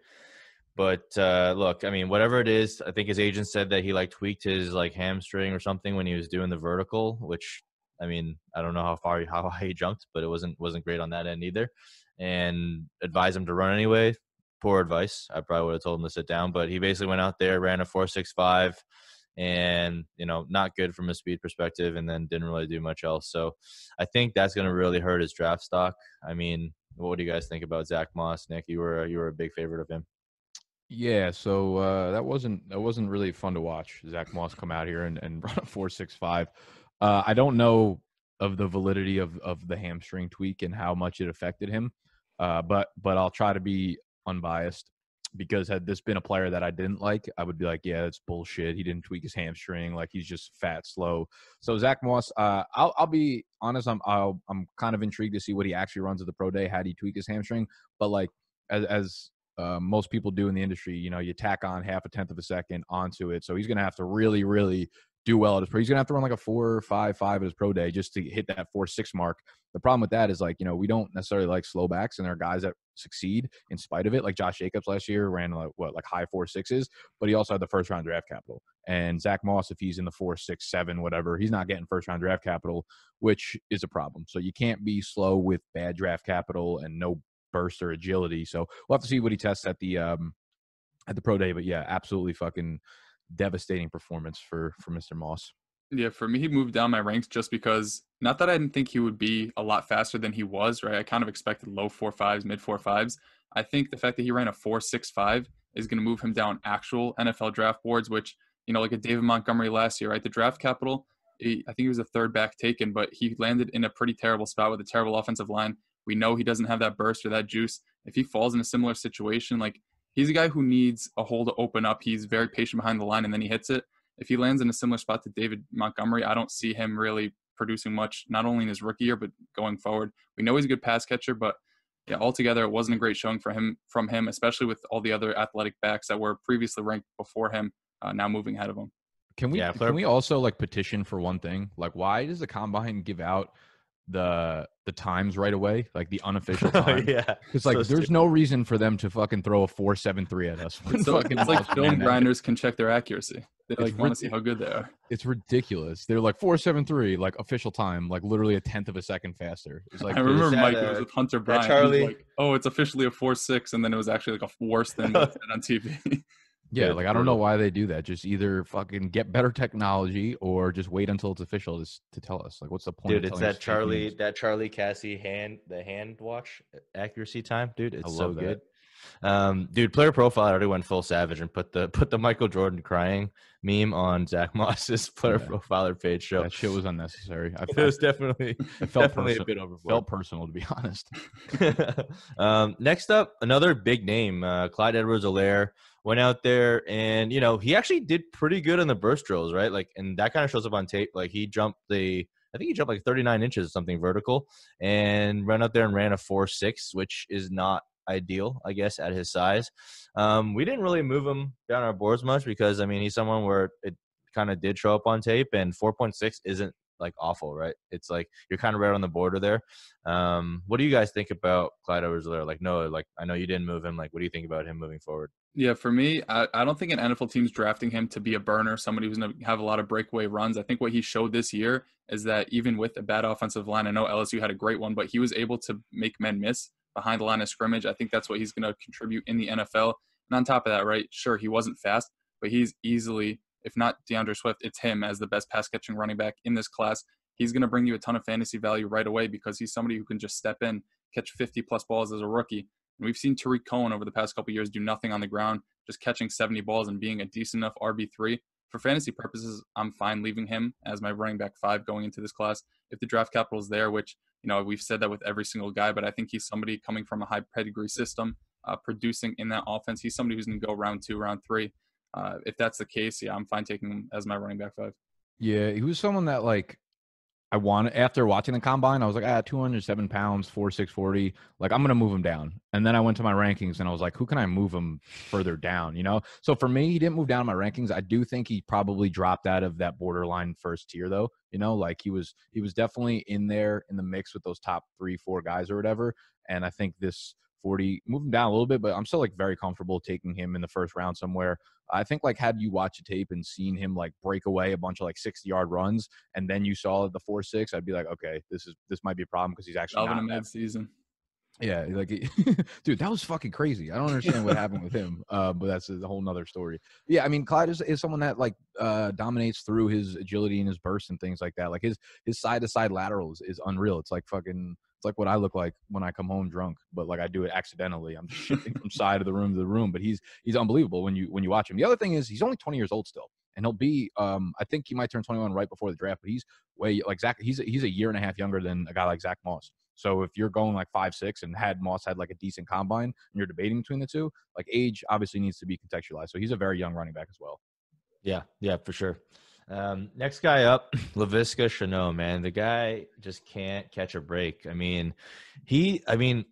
but uh, look, I mean, whatever it is, I think his agent said that he like tweaked his like hamstring or something when he was doing the vertical, which I mean, I don't know how far how high he jumped, but it wasn't wasn't great on that end either. And advised him to run anyway. Poor advice. I probably would have told him to sit down, but he basically went out there, ran a four six five, and you know, not good from a speed perspective, and then didn't really do much else. So, I think that's going to really hurt his draft stock. I mean, what do you guys think about Zack Moss, Nick? You were you were a big favorite of him. Yeah, so uh, that wasn't that wasn't really fun to watch. Zack Moss come out here and, and run a four six five. Uh, I don't know of the validity of of the hamstring tweak and how much it affected him, uh, but but I'll try to be unbiased because had this been a player that I didn't like, I would be like, yeah, it's bullshit. He didn't tweak his hamstring. Like he's just fat, slow. So Zack Moss, uh, I'll, I'll be honest. I'm i am kind of intrigued to see what he actually runs at the pro day. Had he tweak his hamstring? But like as as uh, most people do in the industry. You know, you tack on half a tenth of a second onto it. So he's going to have to really, really do well at his pro. He's going to have to run like a four, five, five at his pro day just to hit that four, six mark. The problem with that is like, you know, we don't necessarily like slow backs and there are guys that succeed in spite of it. Like Josh Jacobs last year ran like what, like high four sixes, but he also had the first round draft capital. And Zack Moss, if he's in the four, six, seven, whatever, he's not getting first round draft capital, which is a problem. So you can't be slow with bad draft capital and no burst or agility. So we'll have to see what he tests at the um at the pro day. But yeah, absolutely fucking devastating performance for for Mr. Moss. Yeah, for me, he moved down my ranks just because not that I didn't think he would be a lot faster than he was, right? I kind of expected low four fives, mid four fives. I think the fact that he ran a four six five is going to move him down actual NFL draft boards, which you know, like a David Montgomery last year, right? The draft capital He, I think he was a third back taken, but he landed in a pretty terrible spot with a terrible offensive line. We know he doesn't have that burst or that juice. If he falls in a similar situation, like he's a guy who needs a hole to open up. He's very patient behind the line and then he hits it. If he lands in a similar spot to David Montgomery, I don't see him really producing much, not only in his rookie year, but going forward. We know he's a good pass catcher, but yeah, altogether, it wasn't a great showing for him from him, especially with all the other athletic backs that were previously ranked before him, uh, now moving ahead of him. Can we yeah, can we also like petition for one thing? Like, why does the combine give out the the times right away, like the unofficial time. yeah, because like so there's stupid. no reason for them to fucking throw a four seven three at us. It's, it's like film grinders can check their accuracy. They like want to see how good they are. It's ridiculous. They're like four seven three, like official time, like literally a tenth of a second faster. It's like I remember Mike uh, was with Hunter Bryant. Charlie, like, oh, it's officially a four six, and then it was actually like a worse than on TV. Yeah, like I don't know why they do that. Just either fucking get better technology or just wait until it's official to, to tell us. Like, what's the point? Dude, it's that Charlie that Charlie Cassie hand the hand watch accuracy time, dude. It's so that. good. Um, dude, player profile already went full savage and put the put the Michael Jordan crying meme on Zack Moss's player yeah. profiler page. Show that shit was unnecessary. I, it was definitely it felt definitely a bit overboard. Felt personal to be honest. um, next up, another big name, uh, Clyde Edwards-Helaire went out there and you know he actually did pretty good in the burst drills, right? Like, and that kind of shows up on tape. Like he jumped the, I think he jumped like 39 inches, or something vertical, and ran out there and ran a four six, which is not ideal, I guess, at his size. Um, we didn't really move him down our boards much because I mean he's someone where it kind of did show up on tape, and 4.6 isn't like awful, right? It's like you're kind of right on the border there. Um, what do you guys think about Clyde edwards Like, no, like I know you didn't move him. Like, what do you think about him moving forward? Yeah, for me, I, I don't think an NFL team's drafting him to be a burner, somebody who's going to have a lot of breakaway runs. I think what he showed this year is that even with a bad offensive line, I know LSU had a great one, but he was able to make men miss behind the line of scrimmage. I think that's what he's going to contribute in the NFL. And on top of that, right, sure, he wasn't fast, but he's easily, if not D'Andre Swift, it's him as the best pass catching running back in this class. He's going to bring you a ton of fantasy value right away because he's somebody who can just step in, catch 50 plus balls as a rookie, and we've seen Tarik Cohen over the past couple years do nothing on the ground, just catching 70 balls and being a decent enough RB3. For fantasy purposes, I'm fine leaving him as my running back five going into this class. If the draft capital is there, which, you know, we've said that with every single guy, but I think he's somebody coming from a high pedigree system, uh, producing in that offense. He's somebody who's going to go round two, round three. Uh, if that's the case, yeah, I'm fine taking him as my running back five. Yeah, he was someone that like I wanted after watching the combine, I was like, ah, 207 pounds, four six forty. Like I'm gonna move him down. And then I went to my rankings and I was like, who can I move him further down? You know. So for me, he didn't move down in my rankings. I do think he probably dropped out of that borderline first tier though. You know, like he was he was definitely in there in the mix with those top three, four guys or whatever. And I think this 40, move him down a little bit, but I'm still like very comfortable taking him in the first round somewhere. I think like had you watched a tape and seen him like break away a bunch of like 60 yard runs and then you saw the four six, I'd be like, okay, this is this might be a problem because he's actually Alvin not mid season. Yeah, like dude, that was fucking crazy. I don't understand what happened with him, uh, but that's a whole nother story. Yeah, I mean, Clyde is, is someone that like uh, dominates through his agility and his burst and things like that. Like his his side to side laterals is unreal. It's like fucking it's like what I look like when I come home drunk, but like I do it accidentally. I'm shifting from side of the room to the room, but he's he's unbelievable when you when you watch him. The other thing is he's only 20 years old still, and he'll be um I think he might turn 21 right before the draft, but he's way like Zack. He's he's a year and a half younger than a guy like Zack Moss. So if you're going like five six and had Moss had like a decent combine and you're debating between the two, like age obviously needs to be contextualized. So he's a very young running back as well. Yeah, yeah, for sure. Um, next guy up, Laviska Shenault, man. The guy just can't catch a break. I mean, he, I mean,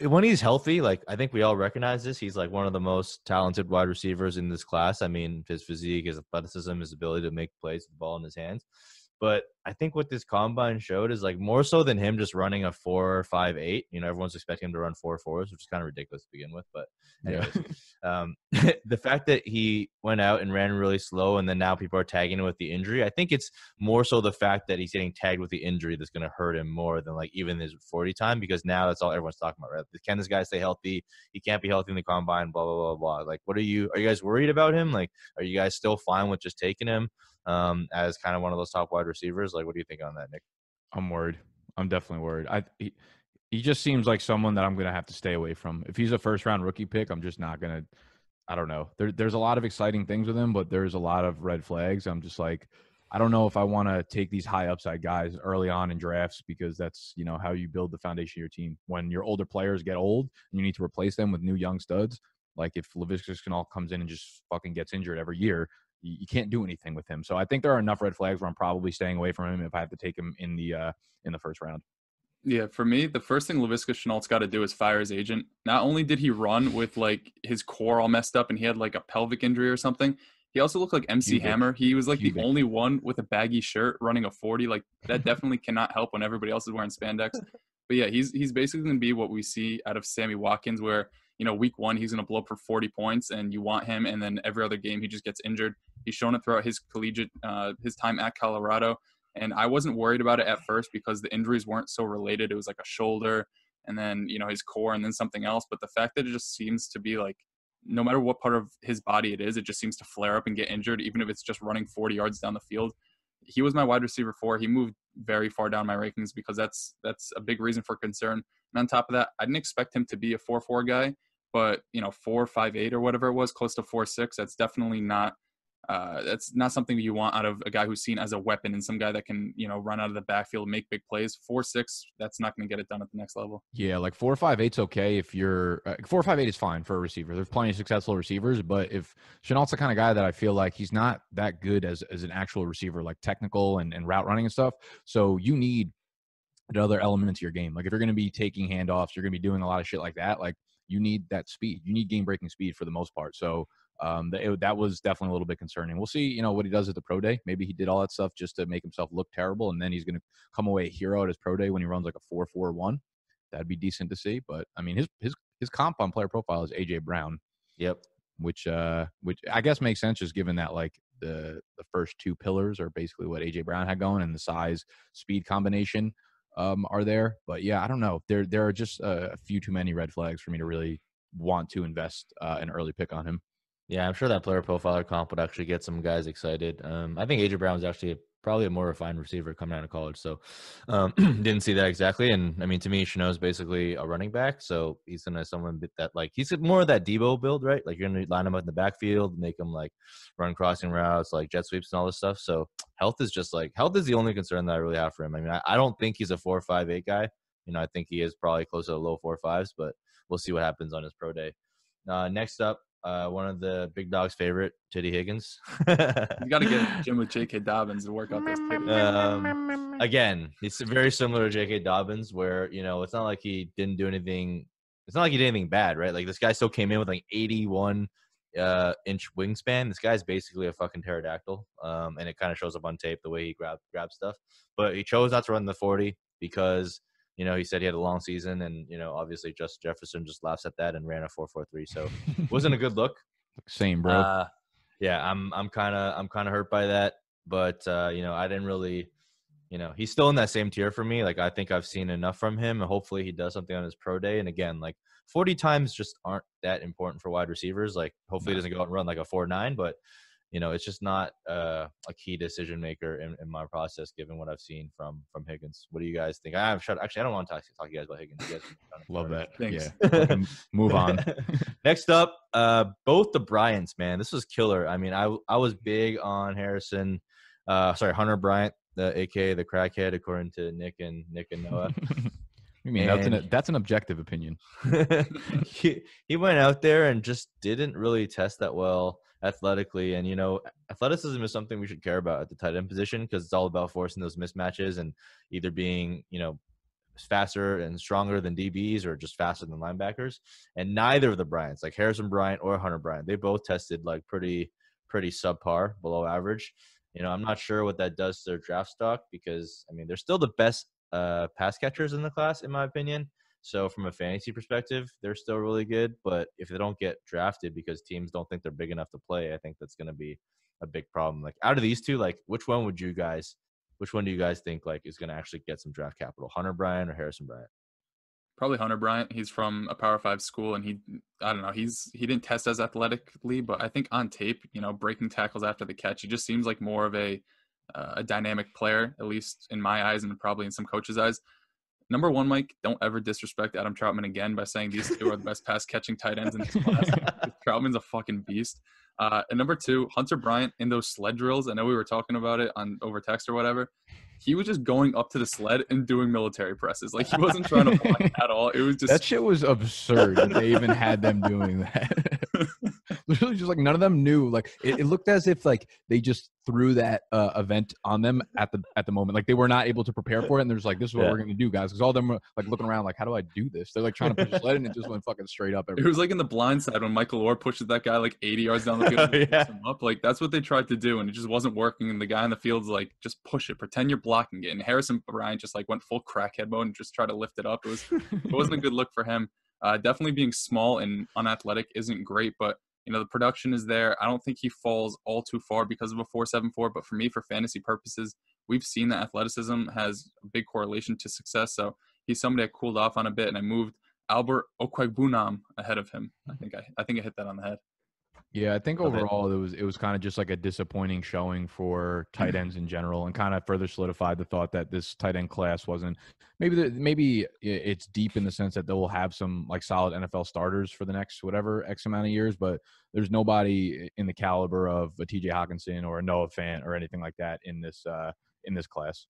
when he's healthy, like I think we all recognize this, he's like one of the most talented wide receivers in this class. I mean, his physique, his athleticism, his ability to make plays with the ball in his hands. But I think what this combine showed is like more so than him just running a four five eight. You know, everyone's expecting him to run four fours, which is kind of ridiculous to begin with. But anyways, yeah. um, the fact that he went out and ran really slow, and then now people are tagging him with the injury. I think it's more so the fact that he's getting tagged with the injury that's going to hurt him more than like even his forty time because now that's all everyone's talking about. Right? Can this guy stay healthy? He can't be healthy in the combine. Blah blah blah blah. Like, what are you? Are you guys worried about him? Like, are you guys still fine with just taking him? Um, as kind of one of those top wide receivers. Like, what do you think on that, Nick? I'm worried. I'm definitely worried. I he, he just seems like someone that I'm going to have to stay away from. If he's a first round rookie pick, I'm just not going to. I don't know. There, there's a lot of exciting things with him, but there's a lot of red flags. I'm just like, I don't know if I want to take these high upside guys early on in drafts because that's you know how you build the foundation of your team. When your older players get old, and you need to replace them with new young studs. Like if Laviska Shenault comes in and just fucking gets injured every year, you, can't do anything with him. So I think there are enough red flags where I'm probably staying away from him if I have to take him in the uh, in the first round. Yeah, for me, the first thing Laviska Shenault's got to do is fire his agent. Not only did he run with like his core all messed up and he had like a pelvic injury or something, he also looked like MC. Hammer. He was like the only one with a baggy shirt running a 40. Like that definitely cannot help when everybody else is wearing spandex. But yeah, he's he's basically going to be what we see out of Sammy Watkins, where you know week one he's going to blow up for 40 points, and you want him, and then every other game he just gets injured. He's shown it throughout his collegiate uh, his time at Colorado, and I wasn't worried about it at first because the injuries weren't so related. It was like a shoulder, and then you know his core, and then something else. But the fact that it just seems to be like no matter what part of his body it is, it just seems to flare up and get injured, even if it's just running 40 yards down the field. He was my wide receiver four. He moved very far down my rankings because that's that's a big reason for concern. And on top of that, I didn't expect him to be a four four guy, but you know, four five eight or whatever it was, close to four six. That's definitely not uh, that's not something you want out of a guy who's seen as a weapon and some guy that can you know run out of the backfield make big plays. Four six that's not going to get it done at the next level. Yeah like four five eight's okay if you're uh, four five eight is fine for a receiver. There's plenty of successful receivers but if Shenault's the kind of guy that i feel like he's not that good as as an actual receiver like technical and, and route running and stuff so you need another element to your game. Like if you're going to be taking handoffs you're going to be doing a lot of shit like that like you need that speed you need game breaking speed for the most part so um, that, it, that was definitely a little bit concerning. We'll see, you know, what he does at the pro day. Maybe he did all that stuff just to make himself look terrible, and then he's going to come away a hero at his pro day when he runs like a four four one. That'd be decent to see. But I mean, his his his comp on player profile is AJ Brown. Yep. Which uh, which I guess makes sense just given that like the the first two pillars are basically what AJ Brown had going, and the size speed combination um, are there. But yeah, I don't know. There there are just a, few too many red flags for me to really want to invest uh, an early pick on him. Yeah, I'm sure that player profiler comp would actually get some guys excited. Um, I think AJ Brown is actually probably a more refined receiver coming out of college. So um, didn't see that exactly. And I mean, to me, is basically a running back. So he's gonna someone that like he's more of that Deebo build, right? Like you're gonna line him up in the backfield, make him like run crossing routes, like jet sweeps and all this stuff. So health is just like health is the only concern that I really have for him. I mean, I, I don't think he's a four five eight guy. You know, I think he is probably close to low four fives, but we'll see what happens on his pro day. Uh, next up, uh, one of the big dog's favorite, Teddy Higgins. you got to get Jim with J.K. Dobbins to work out those um, again, it's very similar to J.K. Dobbins, where you know it's not like he didn't do anything. It's not like he did anything bad, right? Like this guy still came in with like 81 uh, inch wingspan. This guy's basically a fucking pterodactyl, um, and it kind of shows up on tape the way he grab grabs stuff. But he chose not to run the 40 because you know, he said he had a long season, and you know, obviously, just Jefferson just laughs at that and ran a four four three. So, wasn't a good look. Same, bro. Uh, yeah, I'm I'm kind of I'm kind of hurt by that, but uh, you know, I didn't really, you know, he's still in that same tier for me. Like, I think I've seen enough from him, and hopefully, he does something on his pro day. And again, like 40 times just aren't that important for wide receivers. Like, hopefully, he doesn't go out and run like a four nine, but you know, it's just not uh, a key decision maker in, in, my process, given what I've seen from from Higgins. What do you guys think? I'm shut. Actually, I don't want to talk, talk to you guys about Higgins. You guys Love that. Thanks. Yeah. Move on. Next up, uh, both the Bryants. Man, this was killer. I mean, I I was big on Harrison. Uh, sorry, Hunter Bryant, the aka the crackhead, according to Nick and Nick and Noah. I mean, that's an that's an objective opinion. he he went out there and just didn't really test that well athletically. And, you know, athleticism is something we should care about at the tight end position because it's all about forcing those mismatches and either being, you know, faster and stronger than DBs or just faster than linebackers. And neither of the Bryants, like Harrison Bryant or Hunter Bryant, they both tested like pretty, pretty subpar, below average. You know, I'm not sure what that does to their draft stock because, I mean, they're still the best uh, pass catchers in the class, in my opinion. So from a fantasy perspective, they're still really good. But if they don't get drafted because teams don't think they're big enough to play, I think that's going to be a big problem. Like out of these two, like which one would you guys, which one do you guys think like is going to actually get some draft capital, Hunter Bryant or Harrison Bryant? Probably Hunter Bryant. He's from a Power Five school, and he, I don't know, he's he didn't test as athletically, but I think on tape, you know, breaking tackles after the catch, he just seems like more of a uh, a dynamic player, at least in my eyes, and probably in some coaches' eyes number one, Mike, don't ever disrespect Adam Trautman again by saying these two are the best pass catching tight ends in this class. Trautman's a fucking beast. Uh, and number two, Hunter Bryant in those sled drills. I know we were talking about it on over text or whatever. He was just going up to the sled and doing military presses. Like he wasn't trying to block at all. It was just that shit was absurd. that they even had them doing that. Literally, just like none of them knew. Like it, it looked as if like they just threw that uh, event on them at the at the moment. Like they were not able to prepare for it, and they're just like, "This is what yeah. we're going to do, guys." Because all of them were like looking around, like, "How do I do this?" They're like trying to push and it just went fucking straight up. Everywhere. It was like in the blind side when Michael Oher pushes that guy like 80 yards down the field, yeah. him up. Like that's what they tried to do, and it just wasn't working. And the guy in the field's like, "Just push it, pretend you're blocking it." And Harrison Bryant just like went full crackhead mode and just tried to lift it up. It was it wasn't a good look for him. Uh, definitely being small and unathletic isn't great, but you know, the production is there. I don't think he falls all too far because of a 4.74, but for me, for fantasy purposes, we've seen that athleticism has a big correlation to success. So he's somebody I cooled off on a bit, and I moved Albert Okwuegbunam ahead of him. I mm-hmm. think I, I think I hit that on the head. Yeah, I think overall it was it was kind of just like a disappointing showing for tight ends in general, and kind of further solidified the thought that this tight end class wasn't maybe the, maybe it's deep in the sense that they will have some like solid NFL starters for the next whatever x amount of years, but there's nobody in the caliber of a T.J. Hockenson or a Noah Fant or anything like that in this uh, in this class.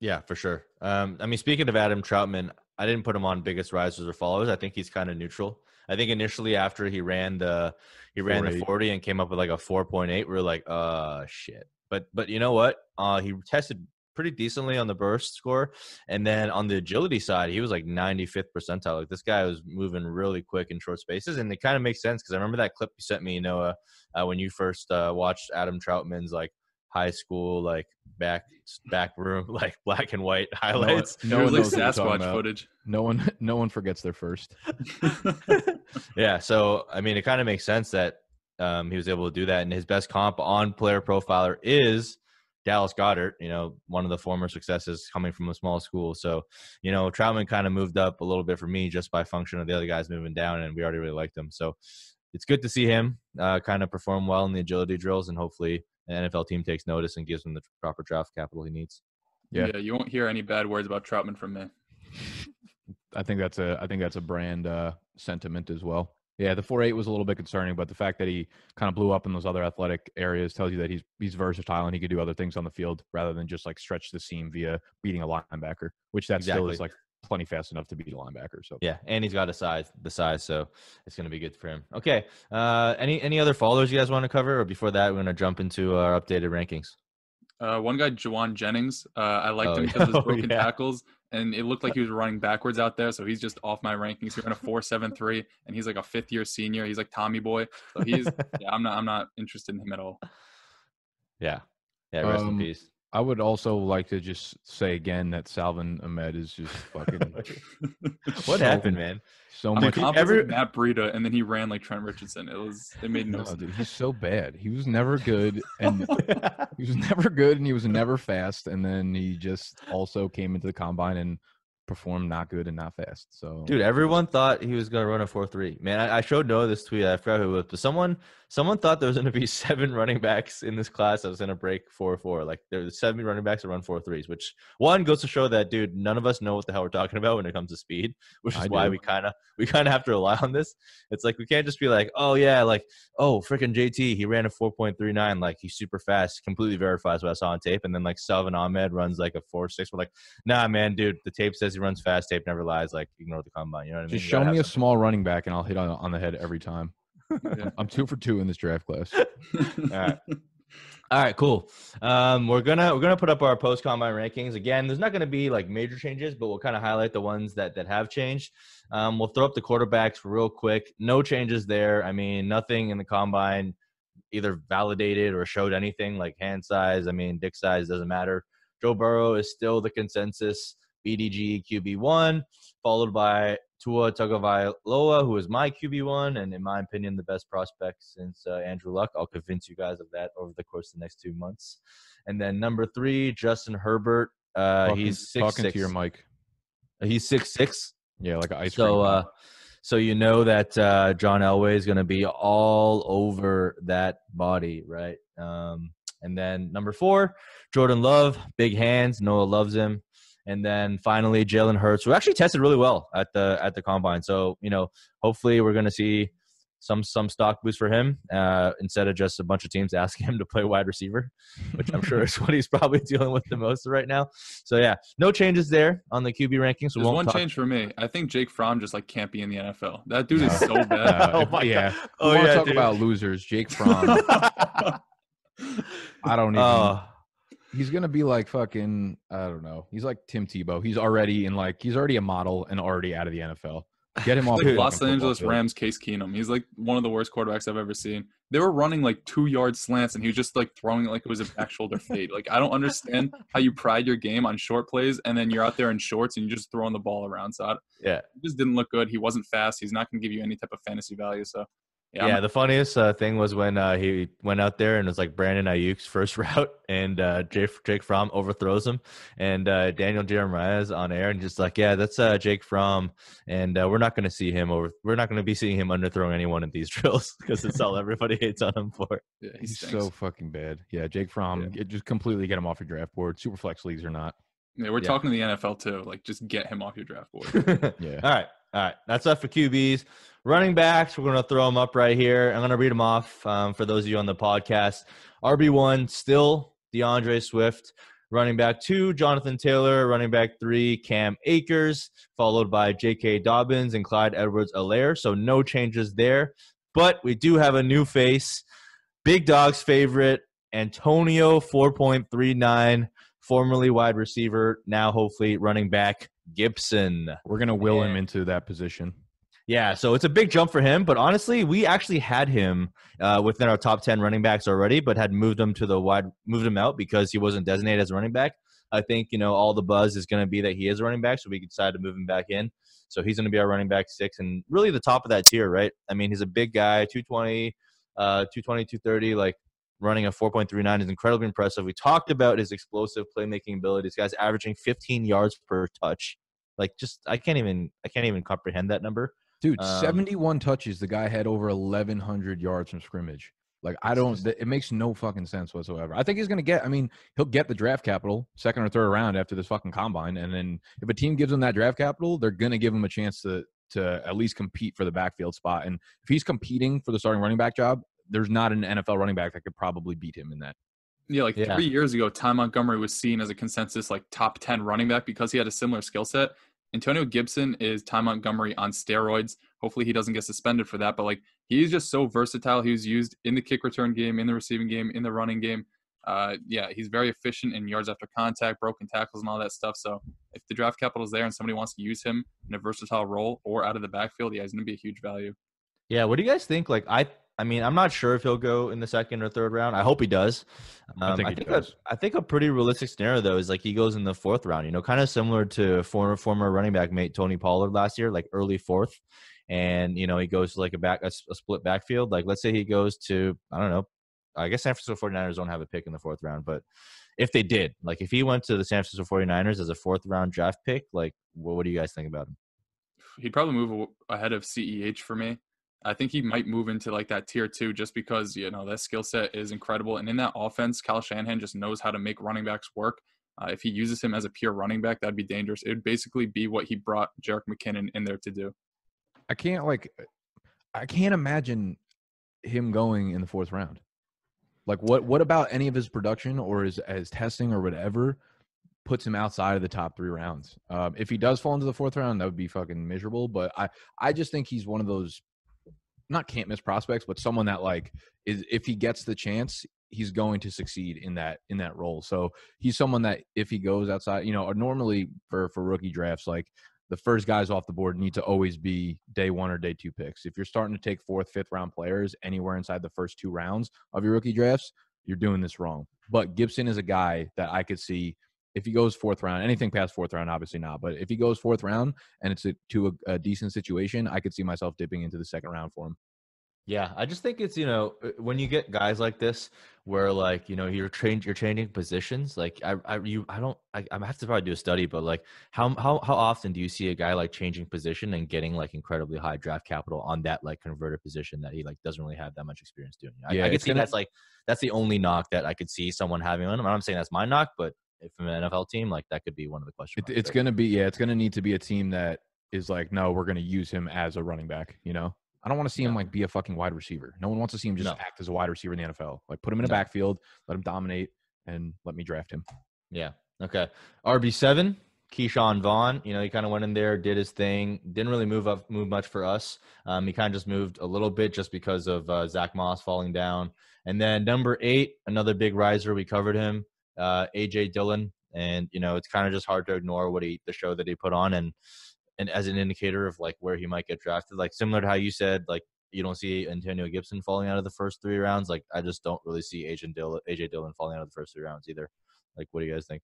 Yeah, for sure. Um, I mean, speaking of Adam Trautman, I didn't put him on biggest risers or followers. I think he's kind of neutral. I think initially after he ran the he ran the 40 and came up with like a 4.8, we are like, uh shit. But but you know what? Uh he tested pretty decently on the burst score. And then on the agility side, he was like 95th percentile. Like this guy was moving really quick in short spaces. And it kind of makes sense because I remember that clip you sent me, Noah, uh, when you first uh, watched Adam Trautman's like high school like back back room like black and white highlights. No, no one knows Sasquatch footage. No one no one forgets their first. yeah, so I mean, it kind of makes sense that um, he was able to do that, and his best comp on Player Profiler is Dallas Goedert. You know, one of the former successes coming from a small school. So, you know, Trautman kind of moved up a little bit for me just by function of the other guys moving down, and we already really liked him. So, it's good to see him uh, kind of perform well in the agility drills, and hopefully an NFL team takes notice and gives him the proper draft capital he needs. Yeah. yeah, you won't hear any bad words about Trautman from me. I think that's a I think that's a brand uh, sentiment as well. Yeah, the four eight was a little bit concerning, but the fact that he kind of blew up in those other athletic areas tells you that he's he's versatile and he could do other things on the field rather than just like stretch the seam via beating a linebacker, which that exactly. still is like plenty fast enough to be a linebacker. So yeah, and he's got a size, the size, so it's going to be good for him. Okay, uh, any any other followers you guys want to cover, or before that, we're going to jump into our updated rankings. Uh, one guy, Jauan Jennings, uh, I liked oh, him because of his oh, broken yeah. tackles, and it looked like he was running backwards out there. So he's just off my rankings. He's in a four seven three, and he's like a fifth year senior. He's like Tommy Boy. So he's yeah, I'm not I'm not interested in him at all. Yeah, yeah. Rest um, in peace. I would also like to just say again that Salvon Ahmed is just fucking. what so, happened, man? So I'm much. Like, every Matt Breida, and then he ran like Trent Richardson. It was it made no, no sense. Dude, he's so bad. He was never good, and he was never good, and he was never fast. And then he just also came into the combine and performed not good and not fast. So, dude, everyone thought he was gonna run a four three. Man, I, I, showed Noah this tweet. I forgot who it was, but someone someone thought there was gonna be seven running backs in this class that was gonna break four four. Like there's seven running backs that run four threes, which one goes to show that, dude, none of us know what the hell we're talking about when it comes to speed, which is I why do. we kind of we kind of have to rely on this. It's like we can't just be like, oh yeah, like oh freaking JT, he ran a four point three nine, like he's super fast, completely verifies what I saw on tape, and then like Salvon Ahmed runs like a four six. We're like, nah, man, dude, the tape says he runs fast. Tape never lies. Like ignore the combine. You know what I mean? Just show me a small running back, and I'll hit on on the head every time. Yeah. I'm two for two in this draft class. All right. All right, cool. Um, we're gonna we're gonna put up our post combine rankings again. There's not gonna be like major changes, but we'll kind of highlight the ones that that have changed. Um, we'll throw up the quarterbacks real quick. No changes there. I mean, nothing in the combine either validated or showed anything like hand size. I mean, dick size doesn't matter. Joe Burrow is still the consensus BDG QB one, followed by Tua Tagovailoa, who is my QB one, and in my opinion, the best prospect since uh, Andrew Luck. I'll convince you guys of that over the course of the next two months. And then number three, Justin Herbert. Uh, talking, he's six, talking six. to your mic. He's six six. Yeah, like an ice so, cream. Uh, so you know that uh, John Elway is going to be all over that body, right? Um, and then number four, Jordan Love, big hands. Noah loves him. And then finally, Jalen Hurts, who actually tested really well at the at the combine. So you know, hopefully, we're going to see some some stock boost for him uh, instead of just a bunch of teams asking him to play wide receiver, which I'm sure is what he's probably dealing with the most right now. So yeah, no changes there on the QB rankings. There's one talk- change for me. I think Jake Fromm just like can't be in the NFL. That dude is so bad. oh my yeah. God. Oh, we want to talk dude. about losers. Jake Fromm. I don't even. Uh, he's gonna be like fucking. I don't know. He's like Tim Tebow. He's already in like. He's already a model and already out of the NFL. Get him off. like Los Angeles Rams Case Keenum. He's like one of the worst quarterbacks I've ever seen. They were running like two yard slants, and he was just like throwing it like it was a back shoulder fade. Like I don't understand how you pride your game on short plays, and then you're out there in shorts and you're just throwing the ball around. So I, yeah, it just didn't look good. He wasn't fast. He's not going to give you any type of fantasy value. So yeah, yeah the funniest uh, thing was when uh, he went out there and it was like Brandon Aiyuk's first route, and uh, Jake, Jake Fromm overthrows him, and uh, Daniel Jeremiah is on air and just like, yeah, that's uh, Jake Fromm, and uh, we're not going to see him over. We're not going to be seeing him underthrowing anyone in these drills because it's all everybody hates on him for. Yeah, he's so fucking bad. Yeah, Jake Fromm, yeah. just completely get him off your draft board, super flex leagues or not. Yeah, we're yeah. talking to the NFL too. Like, just get him off your draft board. yeah. All right. All right. That's up for QBs. Running backs, we're going to throw them up right here. I'm going to read them off um, for those of you on the podcast. RB1, still D'Andre Swift. Running back two, Jonathan Taylor. Running back three, Cam Akers, followed by J.K. Dobbins and Clyde Edwards Helaire. So no changes there. But we do have a new face. Big Dog's favorite, Antonio 4.39, formerly wide receiver, now hopefully running back Gibson. We're going to will and, him into that position. Yeah, so it's a big jump for him. But honestly, we actually had him uh, within our top ten running backs already, but had moved him to the wide, moved him out because he wasn't designated as a running back. I think you know all the buzz is going to be that he is a running back, so we decided to move him back in. So he's going to be our running back six, and really the top of that tier, right? I mean, he's a big guy, 220, uh, 220, 230, like running a 4.39 is incredibly impressive. We talked about his explosive playmaking ability. This guy's averaging 15 yards per touch. Like, just I can't even I can't even comprehend that number. Dude, um, 71 touches. The guy had over 1,100 yards from scrimmage. Like, I don't, it makes no fucking sense whatsoever. I think he's going to get, I mean, he'll get the draft capital second or third round after this fucking combine. And then if a team gives him that draft capital, they're going to give him a chance to, to at least compete for the backfield spot. And if he's competing for the starting running back job, there's not an NFL running back that could probably beat him in that. Yeah, like yeah. three years ago, Ty Montgomery was seen as a consensus like top 10 running back because he had a similar skill set. Antonio Gibson is Ty Montgomery on steroids. Hopefully he doesn't get suspended for that, but like he's just so versatile. He was used in the kick return game, in the receiving game, in the running game. Uh, yeah, he's very efficient in yards after contact, broken tackles, and all that stuff. So if the draft capital is there and somebody wants to use him in a versatile role or out of the backfield, yeah, he's going to be a huge value. Yeah, what do you guys think? Like, I I mean, I'm not sure if he'll go in the second or third round. I hope he does. Um, I think, I think, does. A, I think a pretty realistic scenario though is like he goes in the fourth round. You know, kind of similar to former former running back mate Tony Pollard last year, like early fourth, and you know he goes to like a back a, a split backfield. Like let's say he goes to I don't know. I guess San Francisco 49ers don't have a pick in the fourth round, but if they did, like if he went to the San Francisco 49ers as a fourth round draft pick, like what, what do you guys think about him? He'd probably move ahead of CEH for me. I think he might move into like that tier two just because, you know, that skill set is incredible. And in that offense, Kyle Shanahan just knows how to make running backs work. Uh, if he uses him as a pure running back, that'd be dangerous. It would basically be what he brought Jerick McKinnon in there to do. I can't like, I can't imagine him going in the fourth round. Like, what what about any of his production or his, his testing or whatever puts him outside of the top three rounds? Um, if he does fall into the fourth round, that would be fucking miserable. But I I just think he's one of those not can't miss prospects, but someone that like is if he gets the chance, he's going to succeed in that in that role. So he's someone that if he goes outside, you know, normally for for rookie drafts, like the first guys off the board need to always be day one or day two picks. If you're starting to take fourth, fifth round players anywhere inside the first two rounds of your rookie drafts, you're doing this wrong. But Gibson is a guy that I could see if he goes fourth round, anything past fourth round, obviously not. But if he goes fourth round and it's a, to a, a, decent situation, I could see myself dipping into the second round for him. Yeah, I just think it's you know uh, when you get guys like this where like you know you're trained you're changing positions like I I you I don't I, I have to probably do a study but like how how how often do you see a guy like changing position and getting like incredibly high draft capital on that like converted position that he like doesn't really have that much experience doing. I, yeah, I could see gonna... that's like that's the only knock that I could see someone having on him. I'm not saying that's my knock, but from an NFL team, like that could be one of the questions. It, it's going to be yeah, it's going to need to be a team that is like, no, we're going to use him as a running back. You know, I don't want to see him like be a fucking wide receiver. No one wants to see him just No. act as a wide receiver in the NFL. Like put him in a No. backfield, let him dominate, and let me draft him. Yeah. Okay. RB seven, Ke'Shawn Vaughn. You know, he kind of went in there, did his thing. Didn't really move up, move much for us. Um, he kind of just moved a little bit just because of uh, Zack Moss falling down. And then number eight, another big riser. We covered him, uh, AJ Dillon. And you know, it's kind of just hard to ignore what he, the show that he put on, and and as an indicator of like where he might get drafted. Like similar to how you said, like you don't see Antonio Gibson falling out of the first three rounds. Like I just don't really see AJ Dillon, AJ Dillon falling out of the first three rounds either. Like, what do you guys think?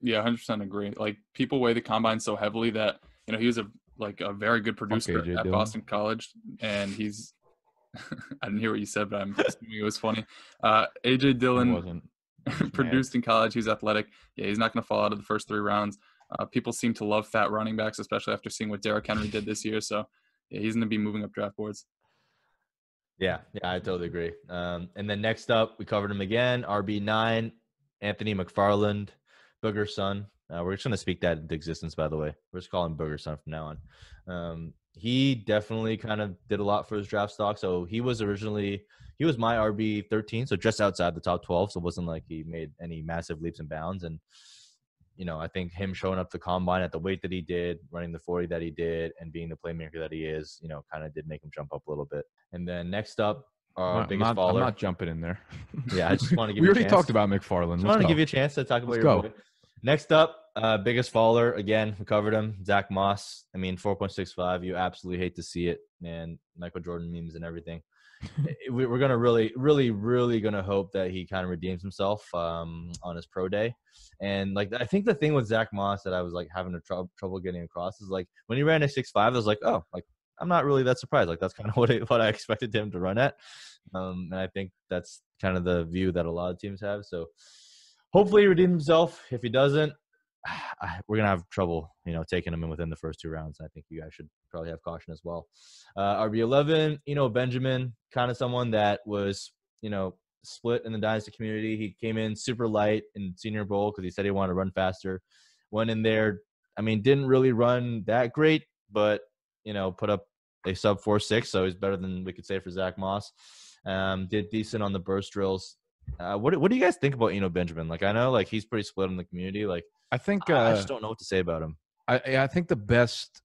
Yeah, hundred percent agree. Like people weigh the combine so heavily that you know he was a like a very good producer at Dillon. Boston College, and he's. I didn't hear what you said, but I'm assuming it was funny. Uh, AJ Dillon. produced in college. He's athletic. Yeah, he's not going to fall out of the first three rounds. Uh, people seem to love fat running backs, especially after seeing what Derrick Henry did this year. So yeah, he's going to be moving up draft boards. Yeah, yeah, I totally agree. Um, and then next up, we covered him again. RB nine, Anthony McFarland, Booger Son. Uh, we're just gonna speak that into existence. By the way, we're just calling Booger Son from now on. Um, he definitely kind of did a lot for his draft stock. So he was originally he was my RB thirteen, so just outside the top twelve. So it wasn't like he made any massive leaps and bounds. And you know, I think him showing up the combine at the weight that he did, running the 40 that he did, and being the playmaker that he is, you know, kind of did make him jump up a little bit. And then next up, our I'm biggest I'm I'm not jumping in there. Yeah, I just wanna give we you a already talked about McFarland. Just want to give you a chance to talk about Let's your go. Next up, uh, biggest faller again. We covered him, Zack Moss. I mean, four point six five. You absolutely hate to see it, man. Michael Jordan memes and everything. We- We're gonna really, really, really gonna hope that he kind of redeems himself um, on his pro day. And like, I think the thing with Zack Moss that I was like having a trou- trouble getting across is like when he ran a six five, I was like, oh, like I'm not really that surprised. Like that's kind of what I, what I expected him to run at. Um, and I think that's kind of the view that a lot of teams have. So hopefully he redeems himself. If he doesn't, we're gonna have trouble, you know, taking him in within the first two rounds. I think you guys should probably have caution as well. Uh, RB eleven, you know, Benjamin, kind of someone that was, you know, split in the dynasty community. He came in super light in Senior Bowl because he said he wanted to run faster. Went in there, I mean, didn't really run that great, but you know, put up a sub four six, so he's better than we could say for Zack Moss. Um, did decent on the burst drills. Uh, what what do you guys think about you know Benjamin? Like I know like he's pretty split in the community. Like I think I- I uh, just don't know what to say about him. I I think the best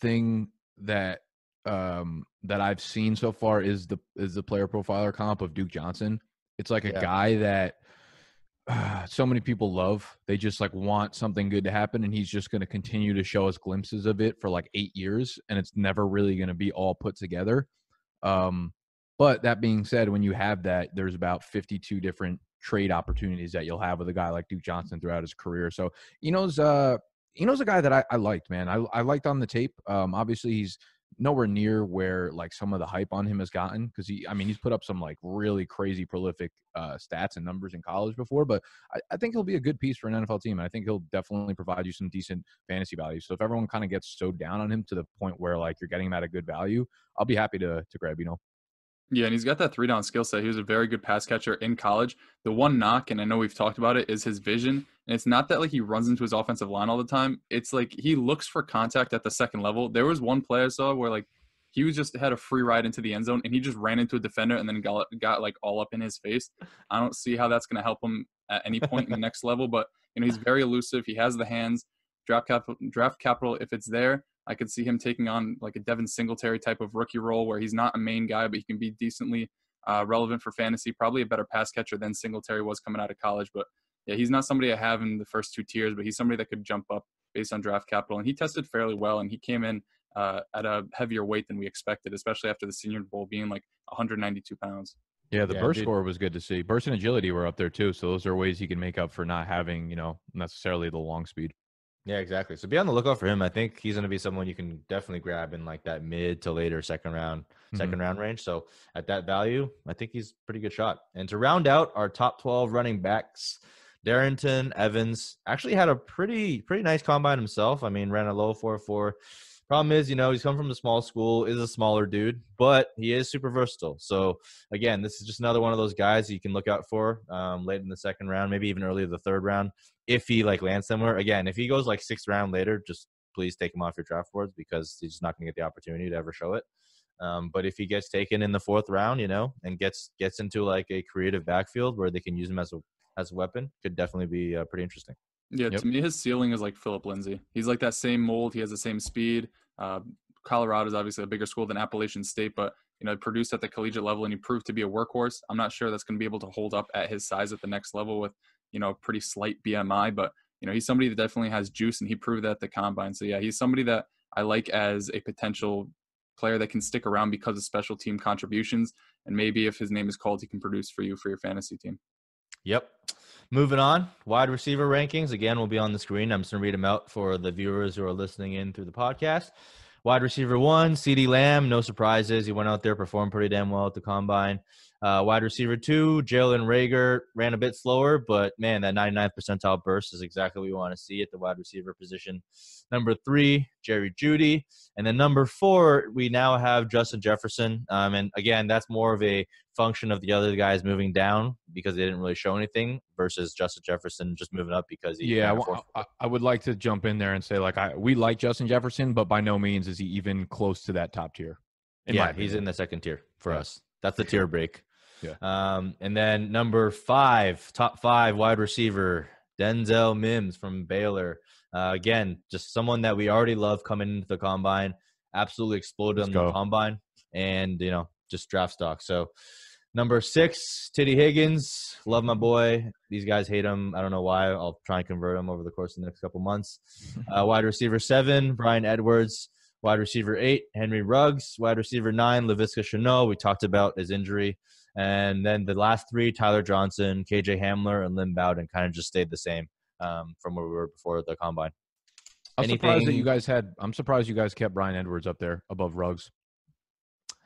thing that um that I've seen so far is the is the player profiler comp of Duke Johnson. It's like a Yeah. guy that uh, so many people love. They just like want something good to happen, and he's just going to continue to show us glimpses of it for like eight years, and it's never really going to be all put together. Um, but that being said, when you have that, there's about 52 different trade opportunities that you'll have with a guy like Duke Johnson throughout his career. So Eno's uh Eno's a guy that I, I liked, man. I I liked on the tape. Um, obviously he's nowhere near where like some of the hype on him has gotten because he I mean he's put up some like really crazy prolific uh stats and numbers in college before, but I, I think he'll be a good piece for an NFL team. And I think he'll definitely provide you some decent fantasy value. So if everyone kind of gets so down on him to the point where like you're getting him at a good value, I'll be happy to to grab, you know. Yeah, and he's got that three down skill set. He was a very good pass catcher in college. The one knock, and I know we've talked about it, is his vision. And it's not that like he runs into his offensive line all the time. It's like he looks for contact at the second level. There was one play I saw where like he was just had a free ride into the end zone and he just ran into a defender and then got got like all up in his face. I don't see how that's going to help him at any point in the next level, but you know he's very elusive. He has the hands. Draft capital, draft capital, if it's there, I could see him taking on like a Devin Singletary type of rookie role where he's not a main guy, but he can be decently uh, relevant for fantasy. Probably a better pass catcher than Singletary was coming out of college. But yeah, he's not somebody I have in the first two tiers, but he's somebody that could jump up based on draft capital. And he tested fairly well, and he came in uh, at a heavier weight than we expected, especially after the Senior Bowl being like 192 pounds. Yeah, the Yeah, burst dude. score was good to see. Burst and agility were up there too, so those are ways he can make up for not having, you know, necessarily the long speed. Yeah, exactly. So be on the lookout for him. I think he's going to be someone you can definitely grab in like that mid to later second round, second mm-hmm. round range. So at that value, I think he's pretty good shot. And to round out our top 12 running backs, Darrynton Evans actually had a pretty pretty nice combine himself. I mean, ran a low 4-4, Problem is, you know, he's come from a small school, is a smaller dude, but he is super versatile. So again, this is just another one of those guys you can look out for um, late in the second round, maybe even early the third round, if he like lands somewhere. Again, if he goes like sixth round later, just please take him off your draft boards because he's just not going to get the opportunity to ever show it. Um, but if he gets taken in the fourth round, you know, and gets gets into like a creative backfield where they can use him as a as a weapon, could definitely be uh, pretty interesting. Yeah, yep. to me, his ceiling is like Phillip Lindsay. He's like that same mold. He has the same speed. Uh, Colorado is obviously a bigger school than Appalachian State, but you know, produced at the collegiate level and he proved to be a workhorse. I'm not sure that's going to be able to hold up at his size at the next level with you know a pretty slight BMI, but you know he's somebody that definitely has juice and he proved that at the combine. So yeah, he's somebody that I like as a potential player that can stick around because of special team contributions. And maybe if his name is called, he can produce for you for your fantasy team. Yep. Moving on, wide receiver rankings. Again, will be on the screen. I'm just going to read them out for the viewers who are listening in through the podcast. Wide receiver one, CeeDee Lamb. No surprises. He went out there, performed pretty damn well at the combine. Uh, wide receiver two, Jalen Reagor ran a bit slower, but man, that 99th percentile burst is exactly what we want to see at the wide receiver position. Number three, Jerry Jeudy. And then number four, we now have Justin Jefferson. Um, and again, that's more of a function of the other guys moving down because they didn't really show anything versus Justin Jefferson just moving up because he. Yeah, I, I, would like to jump in there and say like I we like Justin Jefferson, but by no means is he even close to that top tier. yeah, he's in the second tier for yeah. us. That's the tier break. Yeah. Um, and then number five, top five wide receiver, Denzel Mims from Baylor. Uh, again, just someone that we already love coming into the combine. Absolutely exploded Let's on go. the combine, and you know, just draft stock. So, number six, Tee Higgins. Love my boy. These guys hate him. I don't know why. I'll try and convert him over the course of the next couple months. Uh, wide receiver seven, Bryan Edwards. Wide receiver eight, Henry Ruggs. Wide receiver nine, Laviska Shenault. We talked about his injury. And then the last three, Tyler Johnson, KJ Hamler, and Lynn Bowden, kind of just stayed the same um, from where we were before the combine. I'm Anything, surprised that you guys had. I'm surprised you guys kept Bryan Edwards up there above Ruggs.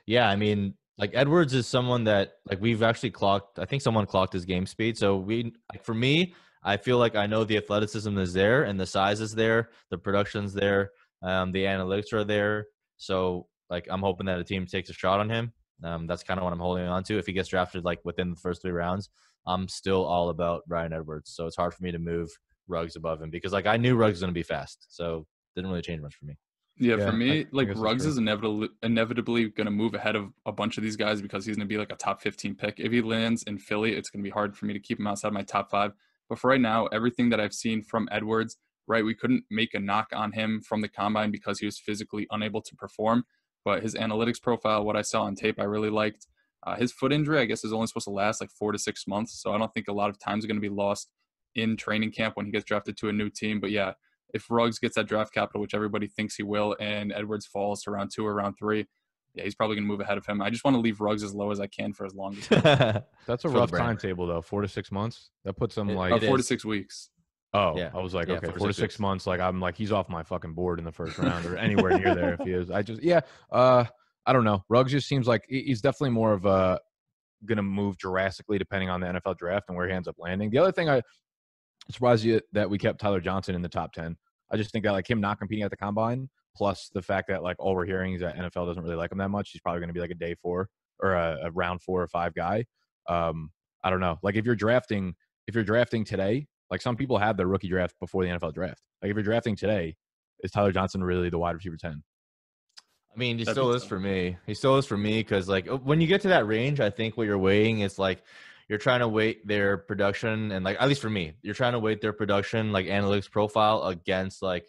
Yeah, I mean, like Edwards is someone that like we've actually clocked. I think someone clocked his game speed. So we, like for me, I feel like I know the athleticism is there and the size is there, the production's there, um, the analytics are there. So like I'm hoping that a team takes a shot on him. Um, that's kind of what I'm holding on to. If he gets drafted like within the first three rounds, I'm still all about Bryan Edwards. So it's hard for me to move Ruggs above him because like I knew Ruggs was going to be fast, so didn't really change much for me. Yeah, yeah for me, I, like I Ruggs is inevitably inevitably going to move ahead of a bunch of these guys because he's going to be like a top 15 pick. If he lands in Philly, it's going to be hard for me to keep him outside of my top five. But for right now, everything that I've seen from Edwards, right, we couldn't make a knock on him from the combine because he was physically unable to perform but his analytics profile, what I saw on tape, I really liked. Uh, his foot injury, I guess, is only supposed to last like four to six months, so I don't think a lot of times are going to be lost in training camp when he gets drafted to a new team. But yeah, if Ruggs gets that draft capital, which everybody thinks he will, and Edwards falls to round two or round three, yeah, he's probably going to move ahead of him. I just want to leave Ruggs as low as I can for as long as. That's a rough timetable, though. Four to six months. That puts him like uh, four to six weeks. Oh, yeah. I was like, yeah, okay, four, to six, months. Like I'm like he's off my fucking board in the first round or anywhere near there if he is. I just yeah. Uh, I don't know. Ruggs just seems like he's definitely more of a going to move drastically depending on the NFL draft and where he ends up landing. The other thing I surprised you that we kept Tyler Johnson in the top 10. I just think that like him not competing at the combine, plus the fact that like all we're hearing is that NFL doesn't really like him that much. He's probably going to be like a day four or a, a, round four or five guy. Um, I don't know. Like if you're drafting, if you're drafting today, like some people have their rookie draft before the NFL draft. Like if you're drafting today, is Tyler Johnson really the wide receiver 10? I mean, he That'd still is for me. He still is for me because, like, when you get to that range, I think what you're weighing is like you're trying to weight their production and, like, at least for me, you're trying to weight their production, like, analytics profile against, like,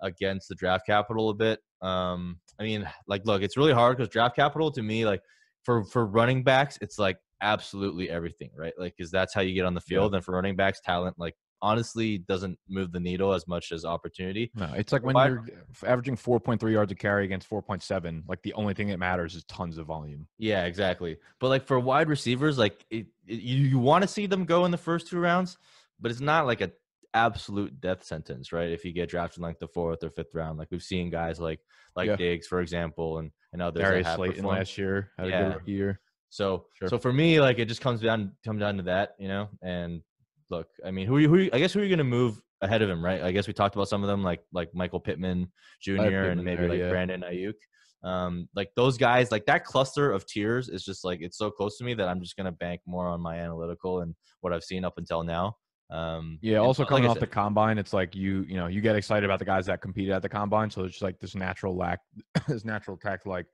against the draft capital a bit. Um, I mean, like, look, it's really hard because draft capital to me, like, for for running backs, it's like absolutely everything, right? Like, because that's how you get on the field, yeah. and for running backs, talent, like, honestly doesn't move the needle as much as opportunity. No, it's like when you're averaging 4.3 yards a carry against 4.7, like the only thing that matters is tons of volume. Yeah, exactly. But like for wide receivers, like it, it, you, you want to see them go in the first two rounds, but it's not like a absolute death sentence, right? If you get drafted in like the fourth or fifth round, like we've seen guys like like yeah. Diggs, for example, and and others. Darius Slayton last year had yeah. a good year. So sure. so for me, like it just comes down come down to that, you know, and look, I mean, who, you, who I guess who are you going to move ahead of him, right? I guess we talked about some of them, like like Michael Pittman Jr. Pittman and maybe like yeah. Brandon Aiyuk. Um, like those guys, like that cluster of tiers is just like it's so close to me that I'm just gonna bank more on my analytical and what I've seen up until now. Um, yeah. Also coming like off said, the combine, it's like you you know you get excited about the guys that competed at the combine, so it's just like this natural lack, this natural tact like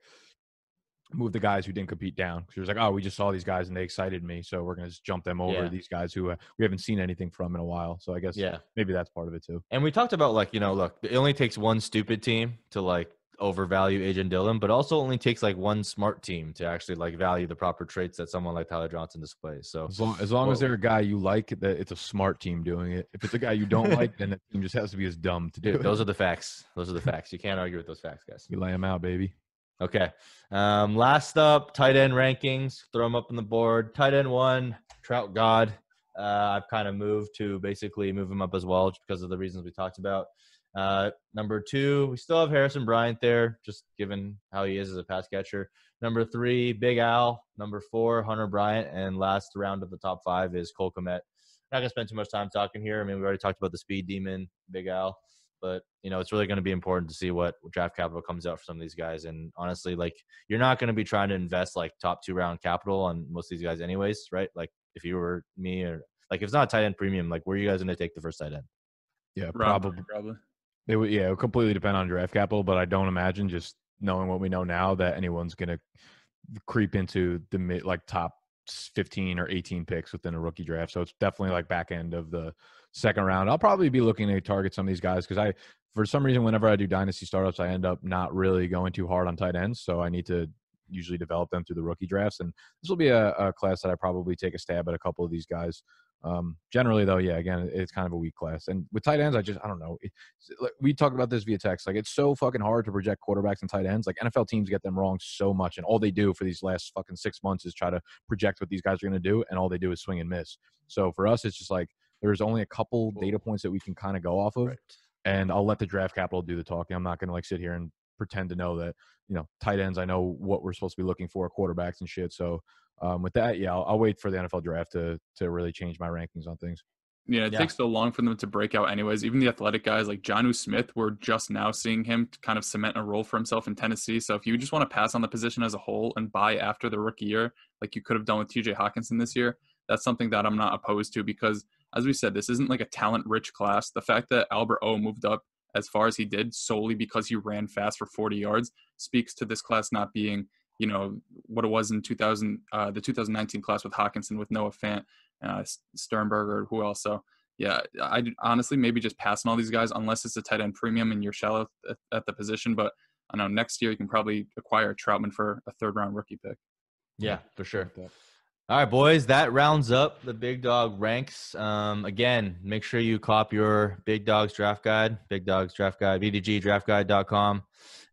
move the guys who didn't compete down because you're like, oh, we just saw these guys and they excited me, so we're gonna just jump them over yeah. these guys who uh, we haven't seen anything from in a while. So I guess yeah, maybe that's part of it too. And we talked about like you know, look, it only takes one stupid team to like overvalue AJ Dillon, but also only takes like one smart team to actually like value the proper traits that someone like Tyler Johnson displays. So as long as, long as they're a guy you like, that it's a smart team doing it. If it's a guy you don't like, then the team just has to be as dumb to do dude, Those are the facts. Those are the facts. You can't argue with those facts, guys. You lay them out, baby. Okay. Um, last up, tight end rankings. Throw them up on the board. Tight end one, Trout God. Uh, I've kind of moved to basically move him up as well because of the reasons we talked about. Uh, number two, we still have Harrison Bryant there, just given how he is as a pass catcher. Number three, Big Al. Number four, Hunter Bryant. And last round of the top five is Cole Kmet. Not going to spend too much time talking here. I mean, we already talked about the speed demon, Big Al. But, you know, it's really going to be important to see what draft capital comes out for some of these guys. And honestly, like, you're not going to be trying to invest like top two round capital on most of these guys, anyways, right? Like, if you were me or like, if it's not a tight end premium, like, where are you guys going to take the first tight end? Yeah, probably. probably. It would, yeah, it would completely depend on draft capital, but I don't imagine just knowing what we know now that anyone's going to creep into the mid, like top 15 or 18 picks within a rookie draft. So it's definitely like back end of the second round. I'll probably be looking to target some of these guys because I, for some reason, whenever I do dynasty startups, I end up not really going too hard on tight ends. So I need to usually develop them through the rookie drafts. And this will be a, a class that I probably take a stab at a couple of these guys. Um, generally, though, yeah, again, it's kind of a weak class. And with tight ends, I just, I don't know. we talked about this via text. Like, it's so fucking hard to project quarterbacks and tight ends. Like, NFL teams get them wrong so much. And all they do for these last fucking six months is try to project what these guys are going to do. And all they do is swing and miss. So for us, it's just like there's only a couple data points that we can kind of go off of. Right. And I'll let the draft capital do the talking. I'm not going to like sit here and pretend to know that, you know, tight ends, I know what we're supposed to be looking for, quarterbacks and shit. So um, with that, yeah, I'll, I'll, wait for the NFL draft to to really change my rankings on things. Yeah, it yeah. takes so long for them to break out, anyways. Even the athletic guys like Jonnu Smith, we're just now seeing him kind of cement a role for himself in Tennessee. So if you just want to pass on the position as a whole and buy after the rookie year, like you could have done with TJ Hockenson this year, that's something that I'm not opposed to because, as we said, this isn't like a talent rich class. The fact that Albert O moved up as far as he did solely because he ran fast for 40 yards speaks to this class not being you know what it was in 2000 uh, the 2019 class with Hockenson with Noah Fant, uh, Sternberger, who else? So yeah, I honestly maybe just passing all these guys unless it's a tight end premium and you're shallow at, at the position. But I know next year you can probably acquire Trautman for a third round rookie pick. Yeah, for sure. All right, boys, that rounds up the Big Dog ranks. Um, again, make sure you cop your Big Dogs draft guide, Big Dogs draft guide, bdgdraftguide.com.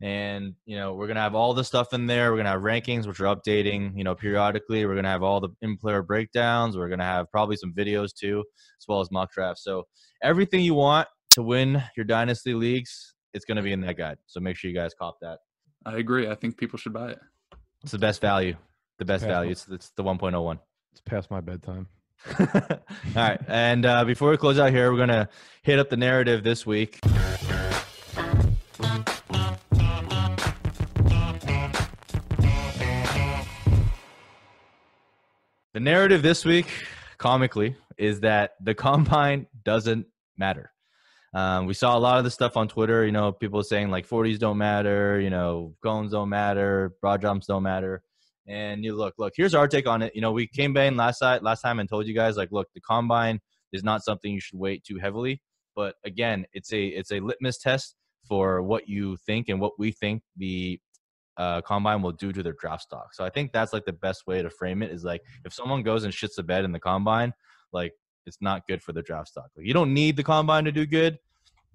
And, you know, we're going to have all the stuff in there. We're going to have rankings, which are updating, you know, periodically. We're going to have all the in player breakdowns. We're going to have probably some videos too, as well as mock drafts. So everything you want to win your dynasty leagues, it's going to be in that guide. So make sure you guys cop that. I agree. I think people should buy it. It's the best value the best value. It's, it's the 1.01. It's past my bedtime. All right. And uh, before we close out here, we're going to hit up the narrative this week. The narrative this week, comically, is that the combine doesn't matter. Um, we saw a lot of the stuff on Twitter. You know, people saying like 40s don't matter. You know, cones don't matter. Broad jumps don't matter. And you look, look, here's our take on it. You know, we came back last side, last time and told you guys like, look, the combine is not something you should weight too heavily. But again, it's a it's a litmus test for what you think and what we think the uh, combine will do to their draft stock. So I think that's like the best way to frame it is like if someone goes and shits the bed in the combine, like it's not good for the draft stock. Like you don't need the combine to do good,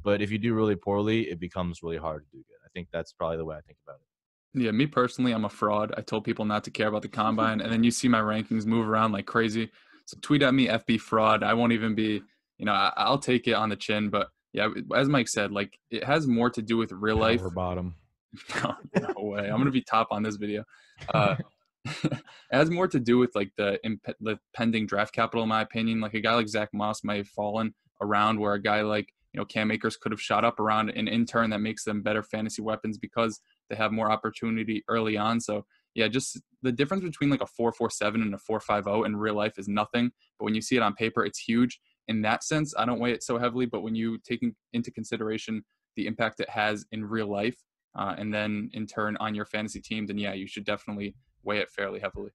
but if you do really poorly, it becomes really hard to do good. I think that's probably the way I think about it. Yeah, me personally, I'm a fraud. I told people not to care about the combine, and then you see my rankings move around like crazy. So tweet at me, FB fraud. I won't even be, you know, I, will take it on the chin. But yeah, as Mike said, like it has more to do with real life. Or bottom. no, no way. I'm gonna be top on this video. Uh, it has more to do with like the, imp- the pending draft capital, in my opinion. Like a guy like Zack Moss might have fallen around where a guy like you know Cam Akers could have shot up around an intern that makes them better fantasy weapons because they have more opportunity early on. So yeah, just the difference between like a 447 and a 450 in real life is nothing, but when you see it on paper, it's huge. In that sense, I don't weigh it so heavily, but when you take into consideration the impact it has in real life, uh, and then in turn on your fantasy team, then yeah, you should definitely weigh it fairly heavily.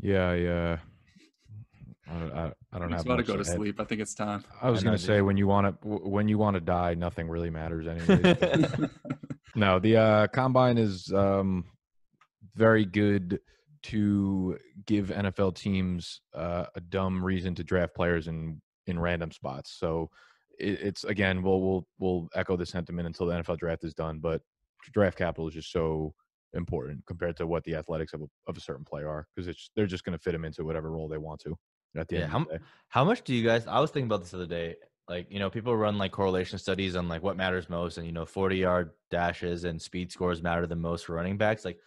Yeah, yeah. I, I, I don't I'm have. about to go to add. sleep. I think it's time. I was gonna say when you want to when you want to die, nothing really matters anyway. no, the uh, combine is um, very good to give NFL teams uh, a dumb reason to draft players in in random spots. So it, it's again, we'll we'll we'll echo the sentiment until the NFL draft is done, but draft capital is just so important compared to what the athletics of a, of a certain player are because it's they're just going to fit them into whatever role they want to at the Yeah, end how of the day. How much do you guys? I was thinking about this the other day. Like, you know, people run like correlation studies on like what matters most, and you know, forty yard dashes and speed scores matter the most for running backs. Like,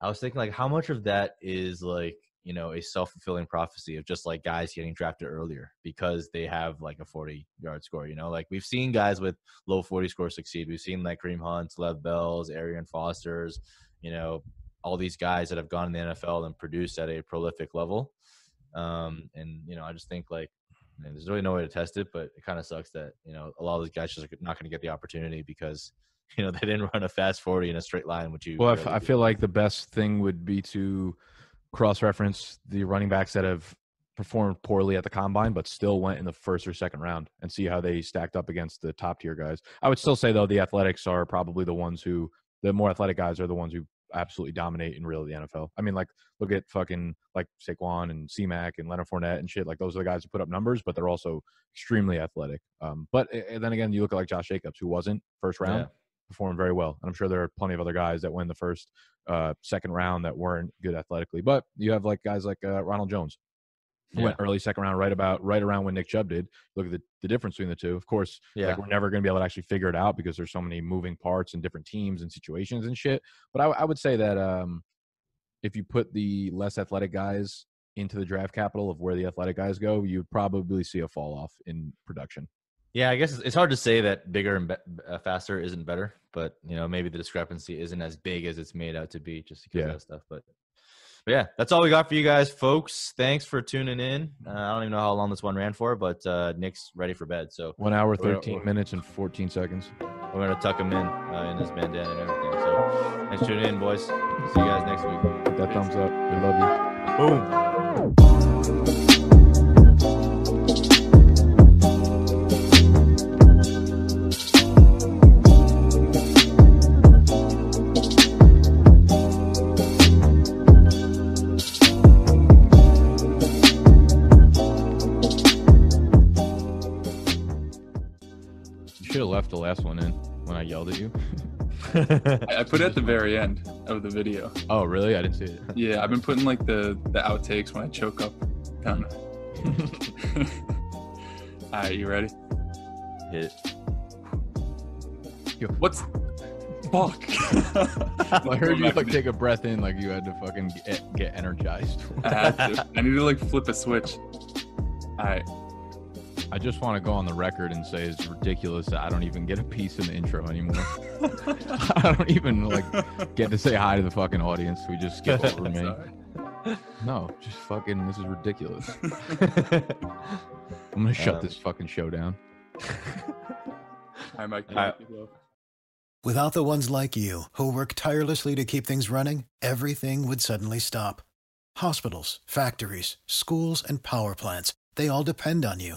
I was thinking like how much of that is like you know a self fulfilling prophecy of just like guys getting drafted earlier because they have like a forty yard score. You know, like we've seen guys with low forty scores succeed. We've seen like Kareem Hunts, Lev Bells, Arian Foster's. You know, all these guys that have gone in the NFL and produced at a prolific level. Um, and you know, I just think like man, there's really no way to test it, but it kind of sucks that you know a lot of these guys just are not going to get the opportunity because you know they didn't run a fast 40 in a straight line, which you. Well, I, rarely I feel like the best thing would be to cross reference the running backs that have performed poorly at the combine, but still went in the first or second round and see how they stacked up against the top tier guys. I would still say, though, the athletics are probably the ones who, the more athletic guys are the ones who absolutely dominate in real the NFL. I mean, like, look at fucking like Saquon and C-Mac and Leonard Fournette and shit. Like, those are the guys who put up numbers, but they're also extremely athletic. Um, but and then again, you look at like Josh Jacobs, who wasn't first round. Yeah. Performed very well, and I'm sure there are plenty of other guys that went the first, uh, second round that weren't good athletically. But you have like guys like uh, Ronald Jones, who went early second round, right about right around when Nick Chubb did. Look at the, the difference between the two. Of course, Yeah. like we're never going to be able to actually figure it out because there's so many moving parts and different teams and situations and shit. But I, I would say that um, if you put the less athletic guys into the draft capital of where the athletic guys go, you'd probably see a fall off in production. Yeah, I guess it's- hard to say that bigger and be- uh, faster isn't better, but you know maybe the discrepancy isn't as big as it's made out to be just because Yeah. of that stuff. But yeah, that's all we got for you guys, folks. Thanks for tuning in. Uh, I don't even know how long this one ran for, but uh, Nick's ready for bed, so One hour, 13 we're- minutes, and 14 seconds. we're gonna tuck him in uh, in his bandana and everything. So thanks for tuning in, boys. See you guys next week. Hit that thumbs up. We love you. Boom. Last one in when I yelled at you. I, I put it at the very end of the video. Oh, really? I didn't see it. Yeah, I've been putting like the the outtakes when I choke up. Kind of. All right, you ready? Hit. What's fuck? I heard you like take a breath in, like you had to fucking get, get energized. I had to. I need to like flip a switch. All right. I just want to go on the record and say it's ridiculous that I don't even get a piece in the intro anymore. I don't even like get to say hi to the fucking audience. We just skip over me. No, just fucking. This is ridiculous. I'm gonna shut Um, this fucking show down. All right, Mike. All right. keep. Without the ones like you, who work tirelessly to keep things running, everything would suddenly stop. Hospitals, factories, schools, and power plants, they all depend on you.